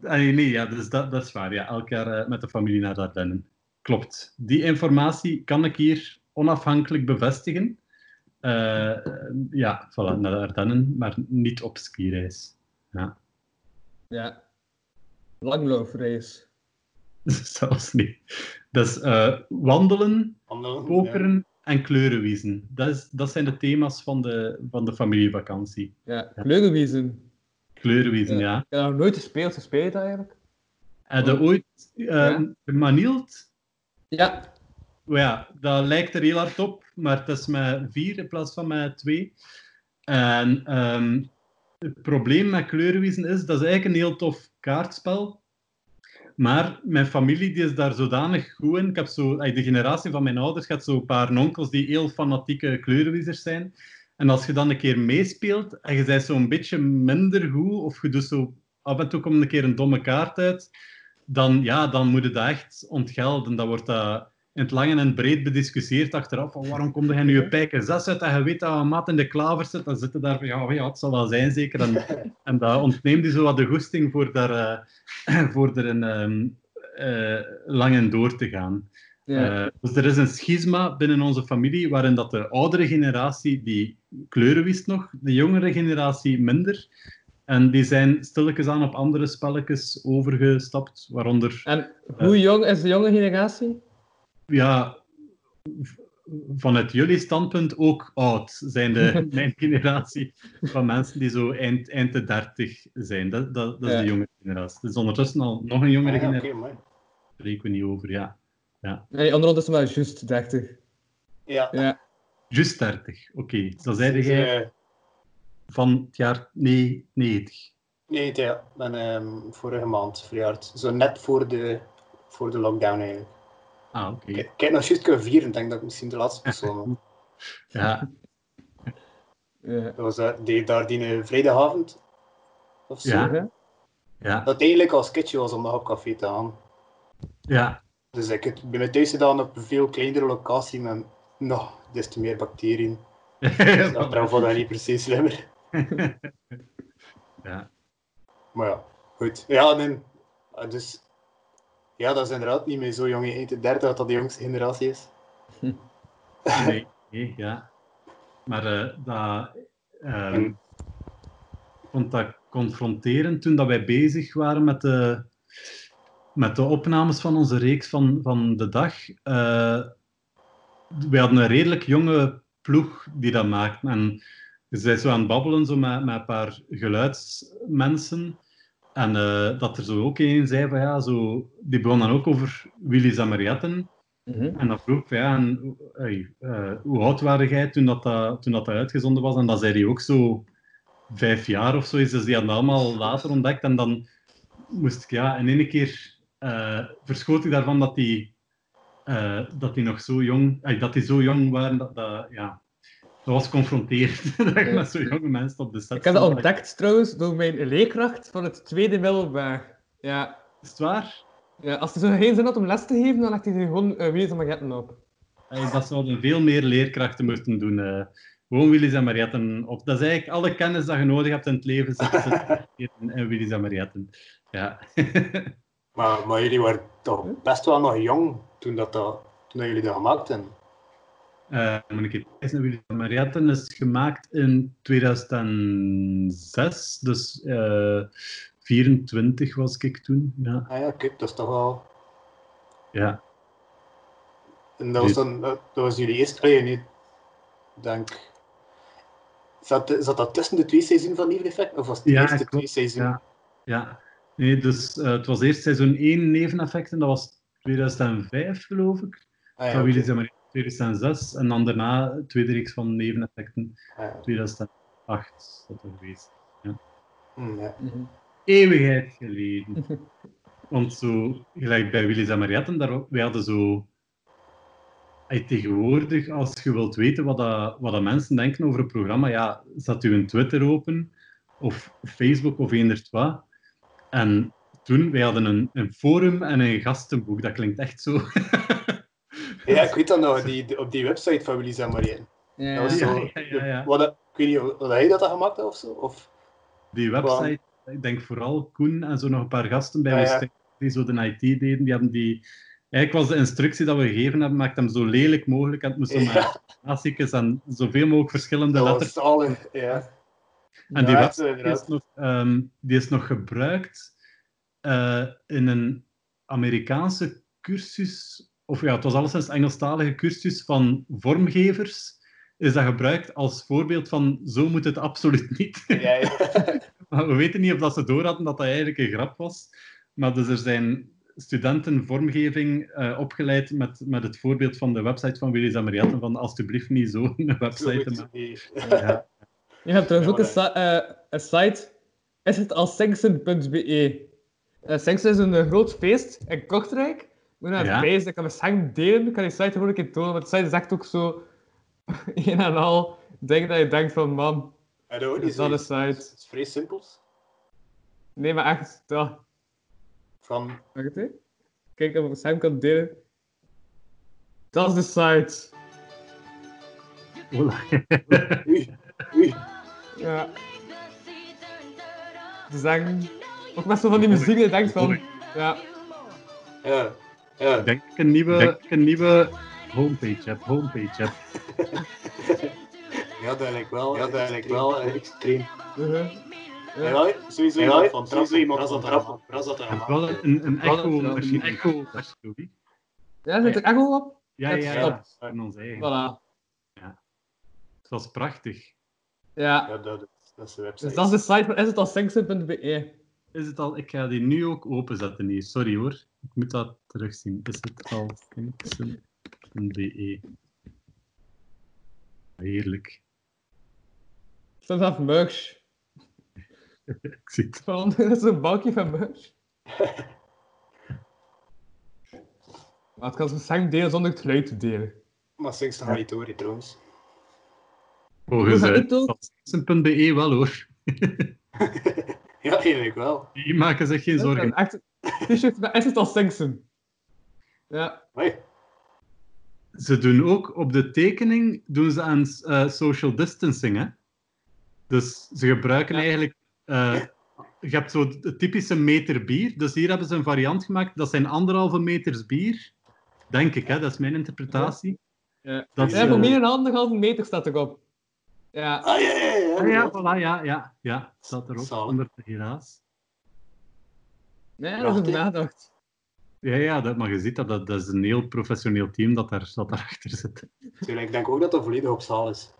nee, nee, ja, dus dat, dat is waar. Ja, elk jaar eh, met de familie naar de Ardennen. Klopt. Die informatie kan ik hier onafhankelijk bevestigen. Eh, ja, voilà, naar de Ardennen, maar niet op skireis. Ja, Ja. Langloopreis. zelfs niet. Dus eh, wandelen, Wandelen, pokeren en kleurenwiezen. Dat, is, dat zijn de thema's van de, van de familievakantie. Ja, kleurenwiezen. Kleurenwiezen, ja. Ik heb nog nooit gespeeld, gespeeld eigenlijk. Heb je ooit eh Ja. gemanield? Ja. Ja, dat lijkt er heel hard op, maar het is met vier in plaats van met twee. En ehm, het probleem met kleurenwiezen is, dat is eigenlijk een heel tof kaartspel. Maar mijn familie die is daar zodanig goed in. Ik heb zo, de generatie van mijn ouders gaat zo een paar onkels die heel fanatieke kleurenwiezers zijn. En als je dan een keer meespeelt en je bent zo'n beetje minder goed, of je doet zo af en toe komt een keer een domme kaart uit, dan, ja, dan moet je dat echt ontgelden. Dan wordt dat in het lang en breed bediscussieerd achteraf. Van, waarom komt hij nu je pijken 6 uit en je weet dat een mat in de klaver zit? Dan zitten daar van, ja, ja, het zal wel zijn zeker. En, en dat ontneemt die zo wat de goesting voor, daar, eh, voor er een, ehm, eh, lang en door te gaan. ja. Eh, dus er is een schisma binnen onze familie waarin dat de oudere generatie die kleuren wist nog, de jongere generatie minder. En die zijn stilletjes aan op andere spelletjes overgestapt, waaronder En hoe jong is de jonge generatie? Ja, vanuit jullie standpunt ook oud zijn de, mijn generatie van mensen die zo eind, eind de dertig zijn. Dat, dat, dat is Ja. de jonge generatie. Het is ondertussen al nog een jongere Ah, ja, generatie, daar spreken we niet over. Ja. Nee, onder ons is maar juist 30. Ja. Ja. Juist 30, oké. Dan zei Dus, jij eh, van het jaar nee, 90. nee, ja, ik ben ehm, vorige maand verjaard. Zo net voor de, voor de lockdown eigenlijk. Ah, oké. Nog juist kunnen vieren, ik denk dat ik misschien de laatste persoon was. Ja, Ja. Dat was eh, die, daar die eh, vrijdagavond. Of zo. Ja. Ja. Dat eigenlijk als sketchje was om nog op café te gaan. ja. Dus ik heb- ben thuis gedaan op een veel kleinere locatie met nog des te meer bacteriën. Dus achteraf was dat niet precies slimmer. ja. Maar ja, goed. Ja, nee. Ah, Dus ja, dat is inderdaad niet meer zo jong. in de derde dat dat de jongste generatie is. Nee, nee, ja. Maar eh, dat, ehm, En- ik vond dat confronterend toen dat wij bezig waren met de, met de opnames van onze reeks van, van de dag. Eh wij hadden een redelijk jonge ploeg die dat maakte. En ze zijn zo aan het babbelen zo met, met een paar geluidsmensen. En eh, dat er zo ook een zei van ja, zo, die begon dan ook over Willy's en Marietten. Mhm. En dan vroeg van, ja, en, hey, eh, hoe oud waren jij toen dat, dat, toen dat, dat uitgezonden was? En dan zei hij ook zo vijf jaar of zo. is. Dus die hadden allemaal later ontdekt. En dan moest ik, ja, in één keer eh, verschoot ik daarvan dat die, eh, dat die nog zo jong, eh, dat die zo jong waren. Dat, dat, ja, dat was confronterend. dat ik met zo jonge mensen op de set Ik heb dat ontdekt trouwens door mijn leerkracht van het tweede middelbaar. Ja. Is het waar? ja als hij zo geen zin had om les te geven, dan legt hij er gewoon uh, Wheels en Magetten op. Hey, dat zouden veel meer leerkrachten moeten doen. eh. Gewoon Willys en Marietten op. Dat is eigenlijk alle kennis dat je nodig hebt in het leven zit, zit hier in, in Willys en Marietten. Ja. Maar, maar jullie waren toch best wel nog jong toen, dat, dat, toen dat jullie dat gemaakt Eh moet ik even kijken, Willys en Marietten is gemaakt in 2006. Dus eh 24 was ik toen. Ja. Ah ja, kijk, dat is toch wel... ja. En dat was dan, dat was jullie eerste play, niet? Denk... Zat, zat dat tussen de twee seizoenen van Neveneffect? Of was het de Ja, eerste klopt. twee seizoenen? Ja, ja. Nee, dus eh, het was eerst seizoen 1 neveneffecten, dat was 2005 geloof ik. Ah, ja, van. Willy 2006 en dan daarna de tweede reeks van neveneffecten Ah, ja. 2008 is dat er geweest. Ja. Mhm. Eeuwigheid geleden. Want zo, gelijk bij Willy Zamarietten, daar, wij hadden zo... Tegenwoordig, als je wilt weten wat, dat, wat dat mensen denken over een programma, ja, zet u een Twitter open, of Facebook, of eender wat. En toen, wij hadden een, een forum en een gastenboek. Dat klinkt echt zo... ja, ik weet dat nog, die, op die website van Willy en Marien. Ja, Dat was Ja, zo... ja, ja, ja. Wat, ik weet niet, of hij dat had gemaakt had of zo? Of... Die website, ik denk vooral Koen en zo nog een paar gasten bij Ja, ons ja. die zo de IT deden, die hebben die... Eigenlijk was de instructie dat we gegeven hebben, maakt hem zo lelijk mogelijk. En het moest met klassiekers en zoveel mogelijk verschillende Dat letters. al. Ja. En die website is nog, ehm, die is nog gebruikt eh, in een Amerikaanse cursus, of ja, het was alleszins een Engelstalige cursus van vormgevers. Is dat gebruikt als voorbeeld van zo moet het absoluut niet. Ja, ja. Maar we weten niet of dat ze door hadden dat dat eigenlijk een grap was. Maar dus er zijn studenten vormgeving eh, opgeleid met, met het voorbeeld van de website van Willy Zamarietten, van alsjeblieft niet zo een Zo website het niet. Ja. Je hebt trouwens ook een, eh, een site, is het als. Uh, Sengsen is een eh, groot feest in Kortrijk. Moet naar Ja. wijzen, ik kan mijn scherm delen, ik kan die site gewoon een keer tonen, want de site is echt ook zo een en al dingen dat je denkt van, man, dat dat is wel een Het site. is vrij simpels. Nee, maar echt, ja. Van... Wacht, hè. Kijk, of ik mijn scherm kan delen. Dat is de site. Oei, oei. Ja. Te zeggen, ook met zo van die muziek, dat je denkt van, ja. Ja. Ja. Ik denk dat ik een nieuwe, dat ik een nieuwe homepage heb. Homepage heb. Ja, dat lijkt wel, ja, dat lijkt wel extreem. uh-huh. Ja, ja, sowieso Ja, iemand van trappen. iemand van dat trappen. dat wel een, een Wel, echo ja. Ja, zit er echo op? Ja, ja, ja. Van ons eigen. Voilà. Het was prachtig. Ja. Ja, dat, is- dat is de website. Dus dat is de site van isitalsengsen.be. Is het al? Ik ga die nu ook openzetten hier. Sorry hoor. Ik moet dat terugzien. Is het al Kinksen.be? Heerlijk. Dat is van merch. Ik zie het. Van, dat is een balkje van merch. Maar het kan zijn scherm delen zonder het geluid te delen. Maar dan ga je het horen, trouwens. Volgens doen? Kinksen.be wel hoor. Ja, eigenlijk wel. Die maken zich geen zorgen. Echt t-shirt met Is het al Sengsen? Ja. Hoi. Ze doen ook op de tekening doen ze aan eh, social distancing. Hè? Dus ze gebruiken Ja. eigenlijk. eh, je hebt zo de typische meter bier. Dus hier hebben ze een variant gemaakt. Dat zijn anderhalve meters bier. Denk ik, hè? dat is mijn interpretatie. Ja, Dat ja is, voor eh, meer dan anderhalve meter staat erop. Ja. Ah, ja, ja, ja. Ah, ja, voilà, ja, ja, ja. Staat erop Zalig. onder de helaas. Nee, over Prachtig. nagedacht. Ja, ja dat, maar je ziet dat, dat dat is een heel professioneel team dat, daar, dat daarachter zit. Tuurlijk, ik denk ook dat dat volledig op schaal is.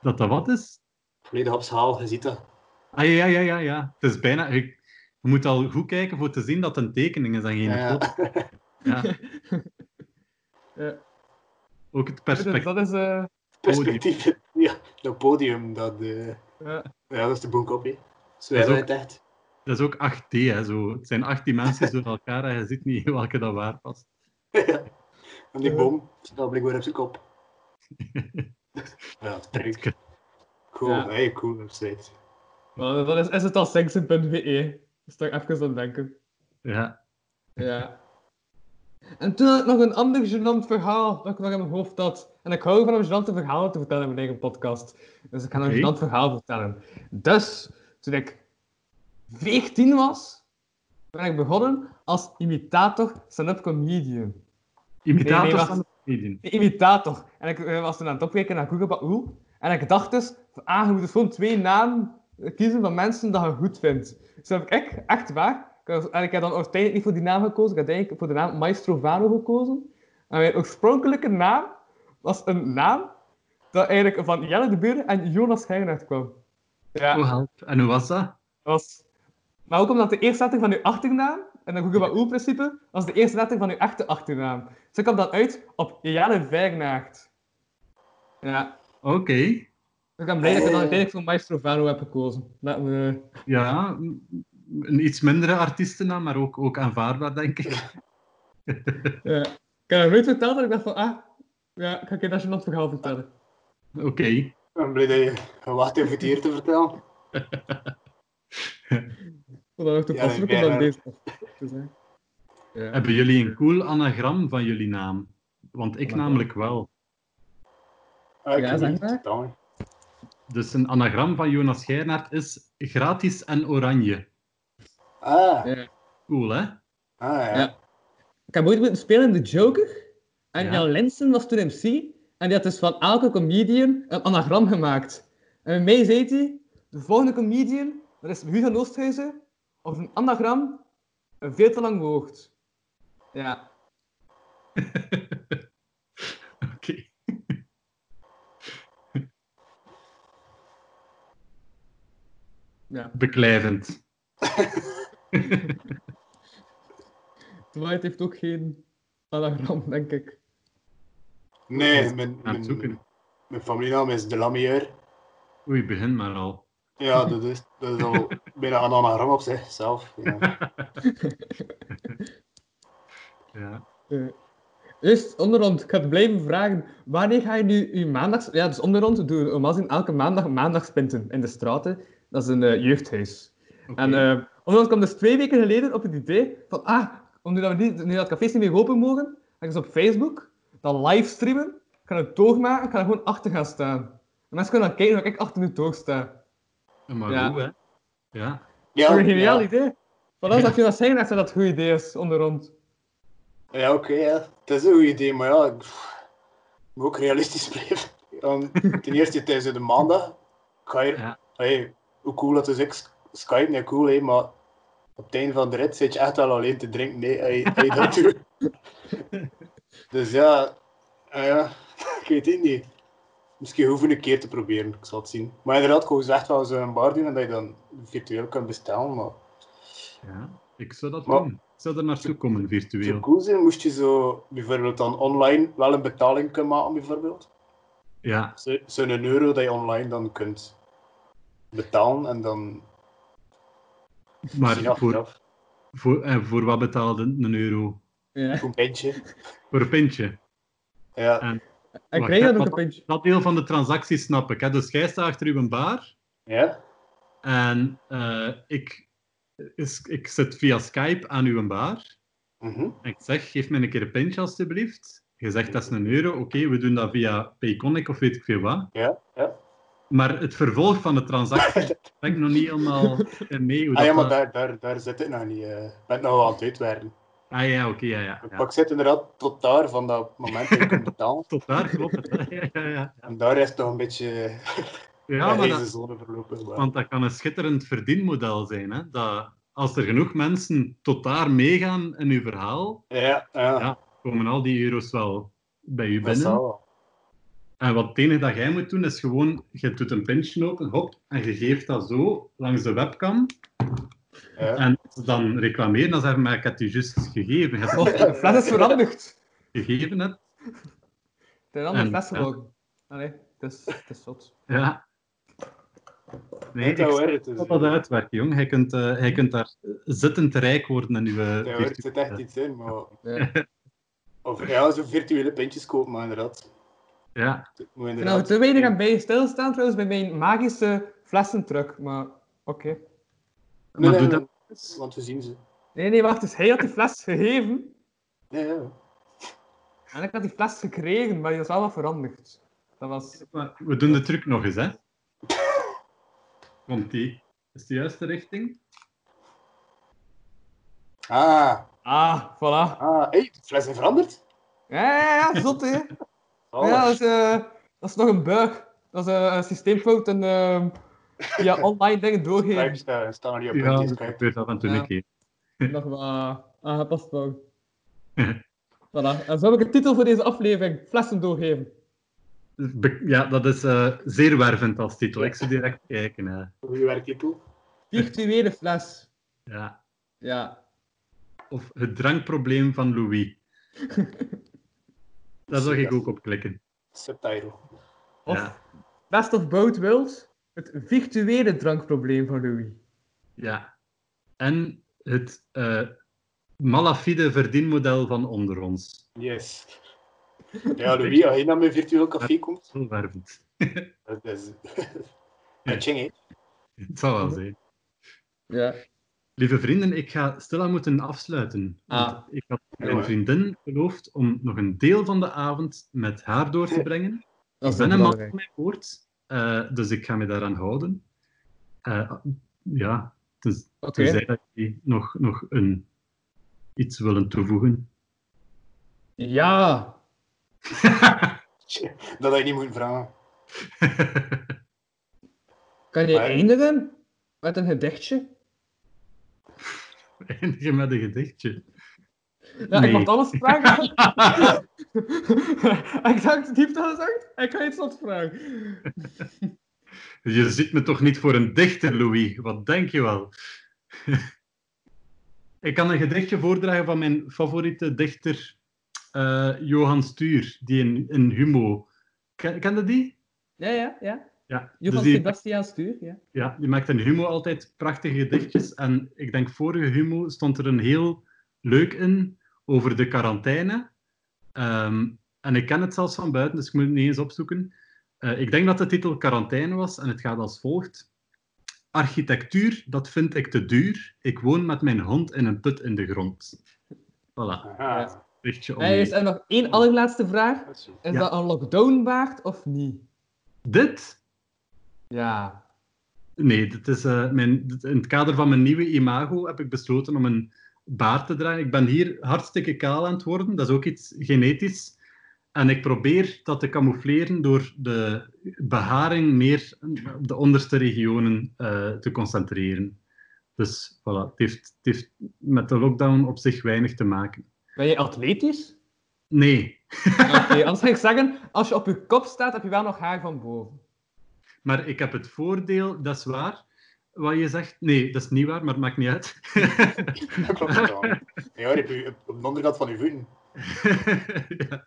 Dat dat wat is? Volledig op schaal, je ziet dat. Ah ja, ja, ja, ja. Het is bijna. Je, je moet al goed kijken voor te zien dat het een tekening is en geen Ja, foto. ja. Ja. Ook het Dus perspectief. dat is... eh Perspectief. Ja, dat podium, dat... eh, ja. Ja, dat is de boenkop. Zo Dat het echt. Dat is ook 8D. Hè, zo. Het zijn acht dimensies door elkaar en je ziet niet welke dat waar past. En die boom staat blijkbaar op zijn kop. Ja. Cool, Ja. hey, cool website. Maar dat is is het al Sengsen.be. Dus daar even aan denken. Ja. Ja. En toen had ik nog een ander gênant verhaal dat ik nog in mijn hoofd had. En ik hou van om gênante verhalen te vertellen in mijn eigen podcast. Dus ik ga een gênant verhaal vertellen. Dus, toen ik 14 was, ben ik begonnen als imitator stand-up comedian. Imitator Nee, nee, van de comedian. Imitator. En ik eh, was toen aan het opkijken naar Google. En ik dacht dus, ah, je moet dus gewoon twee namen kiezen van mensen dat je goed vindt. Dus heb ik echt, waar. En ik heb dan uiteindelijk niet voor die naam gekozen. Ik heb eigenlijk voor de naam Maestro Vano gekozen. En mijn oorspronkelijke naam was een naam dat eigenlijk van Jelle de Buren en Jonas Heijnaert kwam. Ja, Oh, help. En hoe was dat? dat was... Maar ook omdat de eerste letter van je achternaam, en dan Google Baoul-principe, was de eerste letter van je echte achternaam. Dus ik kwam dan uit op Jelle Vijgnaert. Ja. Oké. Ik ben blij dat ik dan uiteindelijk voor Maestro Vano heb gekozen. Dat we... Ja, een iets mindere artiestennaam, maar ook, ook aanvaardbaar, denk ik. ja. Ik heb nooit verteld dat ik dacht van, ah, ja, ik ga een nationaal verhaal vertellen. Oké. Ik ben blij dat je gewacht hebt om het hier te vertellen. Ik vond dat nog toepasselijk Ja, om ja. deze te. Ja. Hebben jullie een cool anagram van jullie naam? Want ik Anagram? namelijk wel. Ah, ik Ja, zeg niet, maar. Dus een anagram van Jonas Geirnaert is gratis en oranje. Ah, Ja. Cool, hè? ah ja. Ja. Ik heb ooit moeten spelen in The Joker. En Ja. Jan Linsen was toen MC. En die had dus van elke comedian een anagram gemaakt. En bij mij zei hij, de volgende comedian, dat is Hugo Oosthuizen, of een anagram, een veel te lang woord. Ja. Oké. ja. Beklijvend. Dwight heeft ook geen anagram, denk ik. Nee, mijn, mijn, zoeken. mijn familienaam is De Lamieur. Oei, begin maar al. Ja, dat is, dat is al bijna een anagram op zichzelf. Ja. Ja. Eh, Eerst onderrond, ik ga het blijven vragen. Wanneer ga je nu je maandags... Ja, dus onderrond doen we normaal elke maandag maandagspinten in de straten. Dat is een eh, jeugdhuis. Oké. En eh onderrond kwam dus twee weken geleden op het idee van... Ah, om nu dat, we niet, nu dat cafés niet meer open mogen, ga ik eens op Facebook dan livestreamen. Ik ga een toog maken, ik ga er gewoon achter gaan staan. En mensen kunnen dan kijken hoe ik echt achter de toog sta. Maar Ja. goed, hè? Ja. Ja, dat is een geniaal ja. idee. Vandaar dat je dat zeggen dat dat het goed idee is, onderrond. Ja, oké, ja. Het is een goed idee, maar ja, ik moet ook realistisch blijven. Ten eerste, tijdens de maandag ga je... Ja. Hey, hoe cool dat is, ik Skype, nee, cool, hè, maar op het einde van de rit zit je echt wel alleen te drinken, nee, hey, hey, dat doet. Dus ja, ah ja, ik weet het niet. Misschien hoeven we een keer te proberen, ik zal het zien. Maar inderdaad, ik had gezegd wel zo een bar doen en dat je dan virtueel kan bestellen, maar... ja. Ik zou dat Maar- doen. Ik zou er naartoe komen, virtueel. zou cool zijn, moest je zo bijvoorbeeld dan online wel een betaling kunnen maken, bijvoorbeeld. Ja. Zo- Zo'n euro dat je online dan kunt betalen en dan Maar voor, voor, en voor wat betaalde een euro? Ja. Een pintje. Voor een pintje. Ja. En dan ook wat- een pintje? Dat deel van de transactie snap ik. Hè? Dus jij staat achter uw bar Ja? en eh, ik, is, ik zit via Skype aan uw bar. Mhm. En ik zeg, geef me een keer een pintje alstublieft. Je zegt, dat is een euro. Oké, we doen dat via Payconic of weet ik veel wat. Ja, ja. Maar het vervolg van de transactie ben ik nog niet helemaal mee. Hoe Ah ja, dat maar dat- daar, daar, daar zit het nog niet. eh. Ik ben het nog wel aan het uitwerken. Ah ja, oké, ja, ja. Ja. pak zit inderdaad tot daar, van dat moment dat je kunt betalen. Tot daar klopt het. Ja, ja. En daar is het nog een beetje ja maar dat, zone verlopen. maar- want dat kan een schitterend verdienmodel zijn. Hè? Dat, als er genoeg mensen tot daar meegaan in uw verhaal, Ja, ja. Ja, komen al die euro's wel bij u binnen. wel. En wat het enige dat jij moet doen, is gewoon, je doet een pintje open, hop, en je geeft dat zo langs de webcam. Ja. En als ze dan reclameren, dan zeggen ze, maar ik heb die juist gegeven. Je hebt Oh, de fles is veranderd. gegeven, hebt. Het is een andere fles geworden. Allee, het is, het is zot. Ja. Nee, Weet ik dat dat uitwerken, jong. Hij kunt, eh, hij kunt daar zittend rijk worden in uw Ja, hoor, het virtuele- zit echt iets in, maar... Ja. Of ja, zo virtuele pintjes kopen, maar inderdaad. Ja, Het moet Ik ben al inderdaad... te weinig aan bij stilstaan trouwens bij mijn magische flessentruck, maar oké. Nee, maar nee, doe nee, dat. want we zien ze. Nee, nee, wacht, dus hij had die fles gegeven Ja, ja. En ik had die fles gekregen, maar die was wel wat veranderd. Dat was... We doen de truc nog eens, hè. Want die is de juiste richting. Ah, Ah, voilà. ah. Hey, de fles is veranderd? Ja, ja, ja, zot, hè. Oh, Ja, dat is, eh, dat is nog een bug. Dat is eh, een systeemfout en ja, online dingen doorgeven. sta, sta nog niet op Ja, dat gebeurt af en toe Ja. een keer. Nog wat aangepast fout. voilà. En zo heb ik een titel voor deze aflevering. Flessen doorgeven. Be- Ja, dat is eh, zeer wervend als titel. Ik zou direct kijken. hè. Hoe werkt die toe? Virtuele fles. Ja. Ja. Of het drankprobleem van Louis. Daar zou ik ook op klikken. Subtitle. Of Ja. Best of Both Worlds. Het virtuele drankprobleem van Louis. ja. En het eh, malafide verdienmodel van onder ons. Yes. Ja, Louis, als je naar mijn virtueel café komt, Heel wervend. dat is... Hè. Het zal wel zijn. Ja. Lieve vrienden, ik ga stilaan moeten afsluiten. Want Ah. Ik had mijn vriendin beloofd om nog een deel van de avond met haar door te brengen. Dat Ik ben een man van mijn woord, eh, dus ik ga me daaraan houden. Eh, ja, dus, tenzij dat jullie nog, nog een, iets willen toevoegen. Ja. Dat had je niet moeten vragen. Kan je Maar- eindigen met een gedichtje? Eindigen met een gedichtje. Ja, Nee. ik mag alles vragen. ik dacht, diep dat gezegd? Ik ga iets wat vragen. Je ziet me toch niet voor een dichter, Louis? Wat denk je wel? ik kan een gedichtje voordragen van mijn favoriete dichter, eh, Johan Stuur, die in, in Humo. Ken, kende die? Ja, ja, ja. Ja, Johan dus die, Sebastiaan Stuur, ja. ja, die maakt in Humo altijd prachtige gedichtjes. En ik denk, vorige Humo stond er een heel leuk in over de quarantaine. Ehm, en ik ken het zelfs van buiten, dus ik moet het niet eens opzoeken. Eh, ik denk dat de titel Quarantaine was en het gaat als volgt. Architectuur, dat vind ik te duur. Ik woon met mijn hond in een put in de grond. Voilà, om En is er nog één allerlaatste vraag. Is Ja. dat een lockdown waard of niet? Dit? Ja. Nee, dit is, eh, mijn, dit- in het kader van mijn nieuwe imago heb ik besloten om een baard te dragen. Ik ben hier hartstikke kaal aan het worden, dat is ook iets genetisch. En ik probeer dat te camoufleren door de beharing meer op de onderste regionen eh, te concentreren. Dus voilà, het heeft, het heeft met de lockdown op zich weinig te maken. Ben je atletisch? Nee, Oké, anders ga ik zeggen, als je op je kop staat, heb je wel nog haar van boven. maar ik heb het voordeel, dat is waar, wat je zegt. Nee, dat is niet waar, maar het maakt niet uit. Dat klopt wel. Ja, op, je- op de onderkant van je voeten. ja.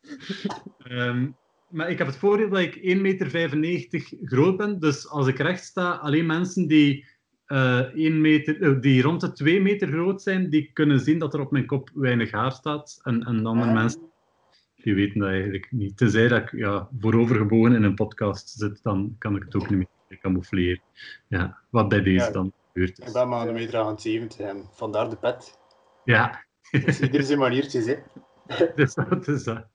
Ehm, maar ik heb het voordeel dat ik 1,95 meter groot ben. Dus als ik recht sta, alleen mensen die, eh 1 meter, eh, die rond de 2 meter groot zijn, die kunnen zien dat er op mijn kop weinig haar staat. En, en andere Ah. mensen die weten dat eigenlijk niet. Tenzij dat ik ja, voorovergebogen in een podcast zit, dan kan ik het ook niet meer camoufleren. Ja, wat bij deze Ja. dan gebeurd Ik is. ben maar een meter 70 en vandaar de pet. Ja, Dus ieder zijn maniertjes, hè. dus dat is dat.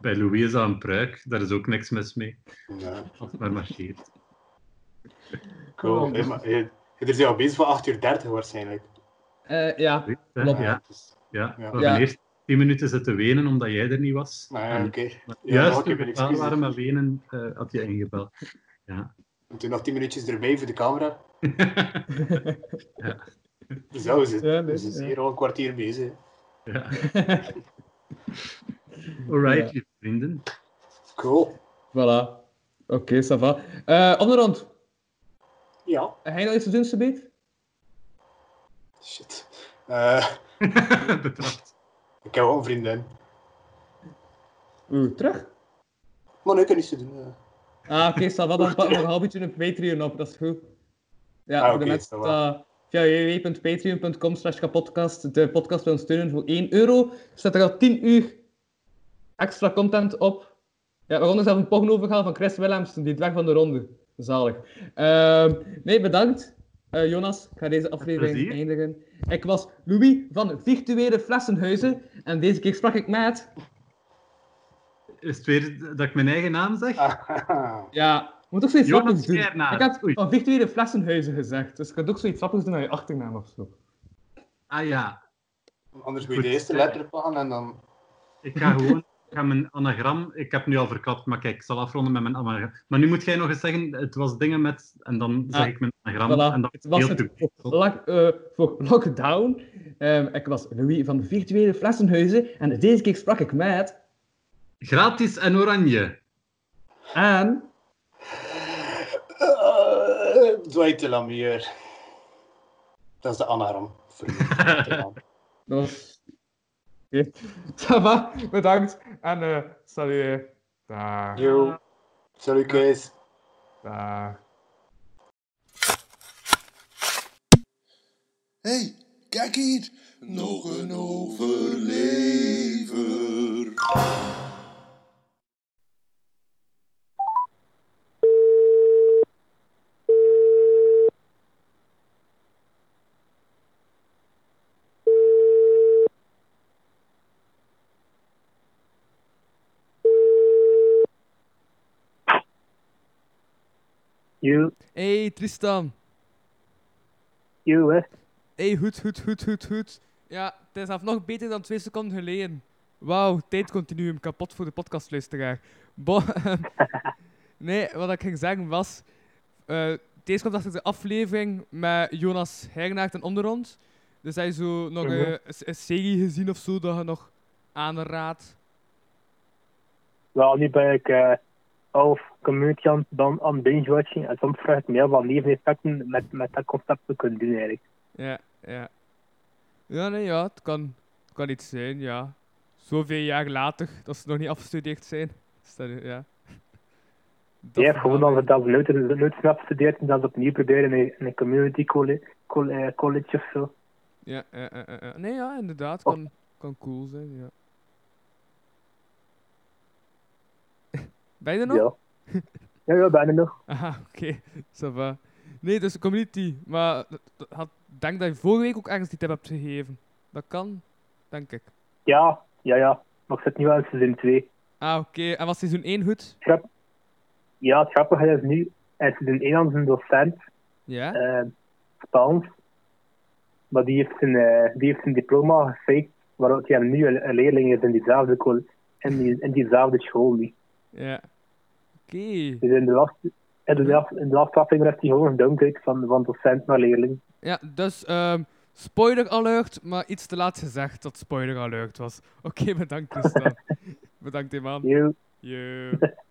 Bij Louis is dat een pruik, daar is ook niks mis mee. Ja, Als het maar marcheert. cool. Er zijn al bezig van 8 uur 30 waarschijnlijk. Eh, ja. Klopt. Ja, Dus, ja. Ja. We hebben Ja. eerst tien minuten zitten wenen omdat jij er niet was. nou ja, En oké. Ja, juist toen keer we klaar waren met wenen, eh, had je ingebeld. Ja. En toen nog 10 minuutjes erbij voor de camera. Ja. Dus ja, we zijn, Ja, nee, we zijn ja. hier al een kwartier bezig. ja. Alright, Ja. vrienden. Cool. Voilà. Oké, ça va. Eh, op de rond. Ja. Heb jij nog iets te doen, Sabeet? Shit. Eh, Betrapt. ik heb wel een vriendin. Oeh, terug? Maar nee, ik kan niets te doen. eh. Ah, oké, va. Dan we nog een half beetje een Patreon op. Dat is goed. Ja, Ah, voor de mensen via www.patreon.com slash kapodcast de podcast willen steunen voor 1 euro, staat er al 10 uur extra content op. Ja, waaronder zelf een porno-verhaal van Chris Willemsen, die dwerg van de ronde. Zalig. Ehm, nee, bedankt. Eh, Jonas, ik ga deze aflevering eindigen. Ik was Louis van Virtuele Flessenhuizen en deze keer sprak ik met... Is het weer dat ik mijn eigen naam zeg? Ja, je moet ook zoiets grappigs doen. Ik heb Oei. van Virtuele Flessenhuizen gezegd, dus ik kan ook zoiets grappigs doen naar je achternaam of zo. Ah ja, Anders moet je de eerste letter pakken en dan... ik ga gewoon ik ga mijn anagram... Ik heb nu al verklapt, maar kijk, ik zal afronden met mijn anagram. Maar nu moet jij nog eens zeggen, het was dingen met... En dan zeg Ah, ik mijn anagram. Voilà, en dan het was heel het voor, lock- eh, voor lockdown. Ehm, ik was Louis van Virtuele Flessenhuizen en deze keer sprak ik met... Gratis en oranje. En... Uh, Dwight de Lamier. Dat is de Lamier. Dat was... Oké. Bedankt. En eh salut. Dag. Yo. Salut Kees. Dag. hey, kijk hier. Nog een overlever. Hey Tristan. you, hè? Hey, goed, goed, goed, goed, goed. Ja, het is zelfs nog beter dan twee seconden geleden. Wauw, tijdcontinuum kapot voor de podcastluisteraar. Bo nee, wat ik ging zeggen was... eh deze komt achter de aflevering met Jonas Hernaert en Onderrond. Dus hij zo nog Mhm. een, een serie gezien of zo dat je nog aanraadt. Wel, nu ben ik half community aan, dan aan binge-watching. En soms vraag ik me af wat neveneffecten met, met dat concept we kunnen doen, eigenlijk. Ja, ja. Ja, nee, ja, het kan, het kan iets zijn, ja. Zoveel jaar later, dat ze nog niet afgestudeerd zijn. Dat, ja. Dat hebt gewoon dat we dat nooit, nooit zijn afgestudeerd en dat opnieuw proberen in, een community college, college, college of zo. Ja, ja, ja, ja, ja. Nee, ja, inderdaad, kan, kan cool zijn, ja. Ben je er nog? Ja. Ja, ja, bijna nog. Aha, oké. Va. Nee, dus community. Maar had, denk dat je vorige week ook ergens die tip hebt gegeven. Dat kan, denk ik. Ja, ja, ja. Maar ik zit nu aan seizoen 2. Ah, oké. En was seizoen 1 goed? Ja, het grappige is nu, in seizoen 1 aan zijn docent, Ja? eh Spaans. Maar die heeft zijn, eh, die heeft zijn diploma gefaked, waardoor hij nu een, leerling is in diezelfde, in, die, in diezelfde school. nu. Ja. Oké. Dus in de laatste, in de laatste, in de laatste aflevering heeft hij gewoon gedowngrade van, van docent naar leerling. Ja, dus ehm spoiler alert, maar iets te laat gezegd dat spoiler alert was. Oké, bedankt Tristan. bedankt, hè, man. Yo. Yo.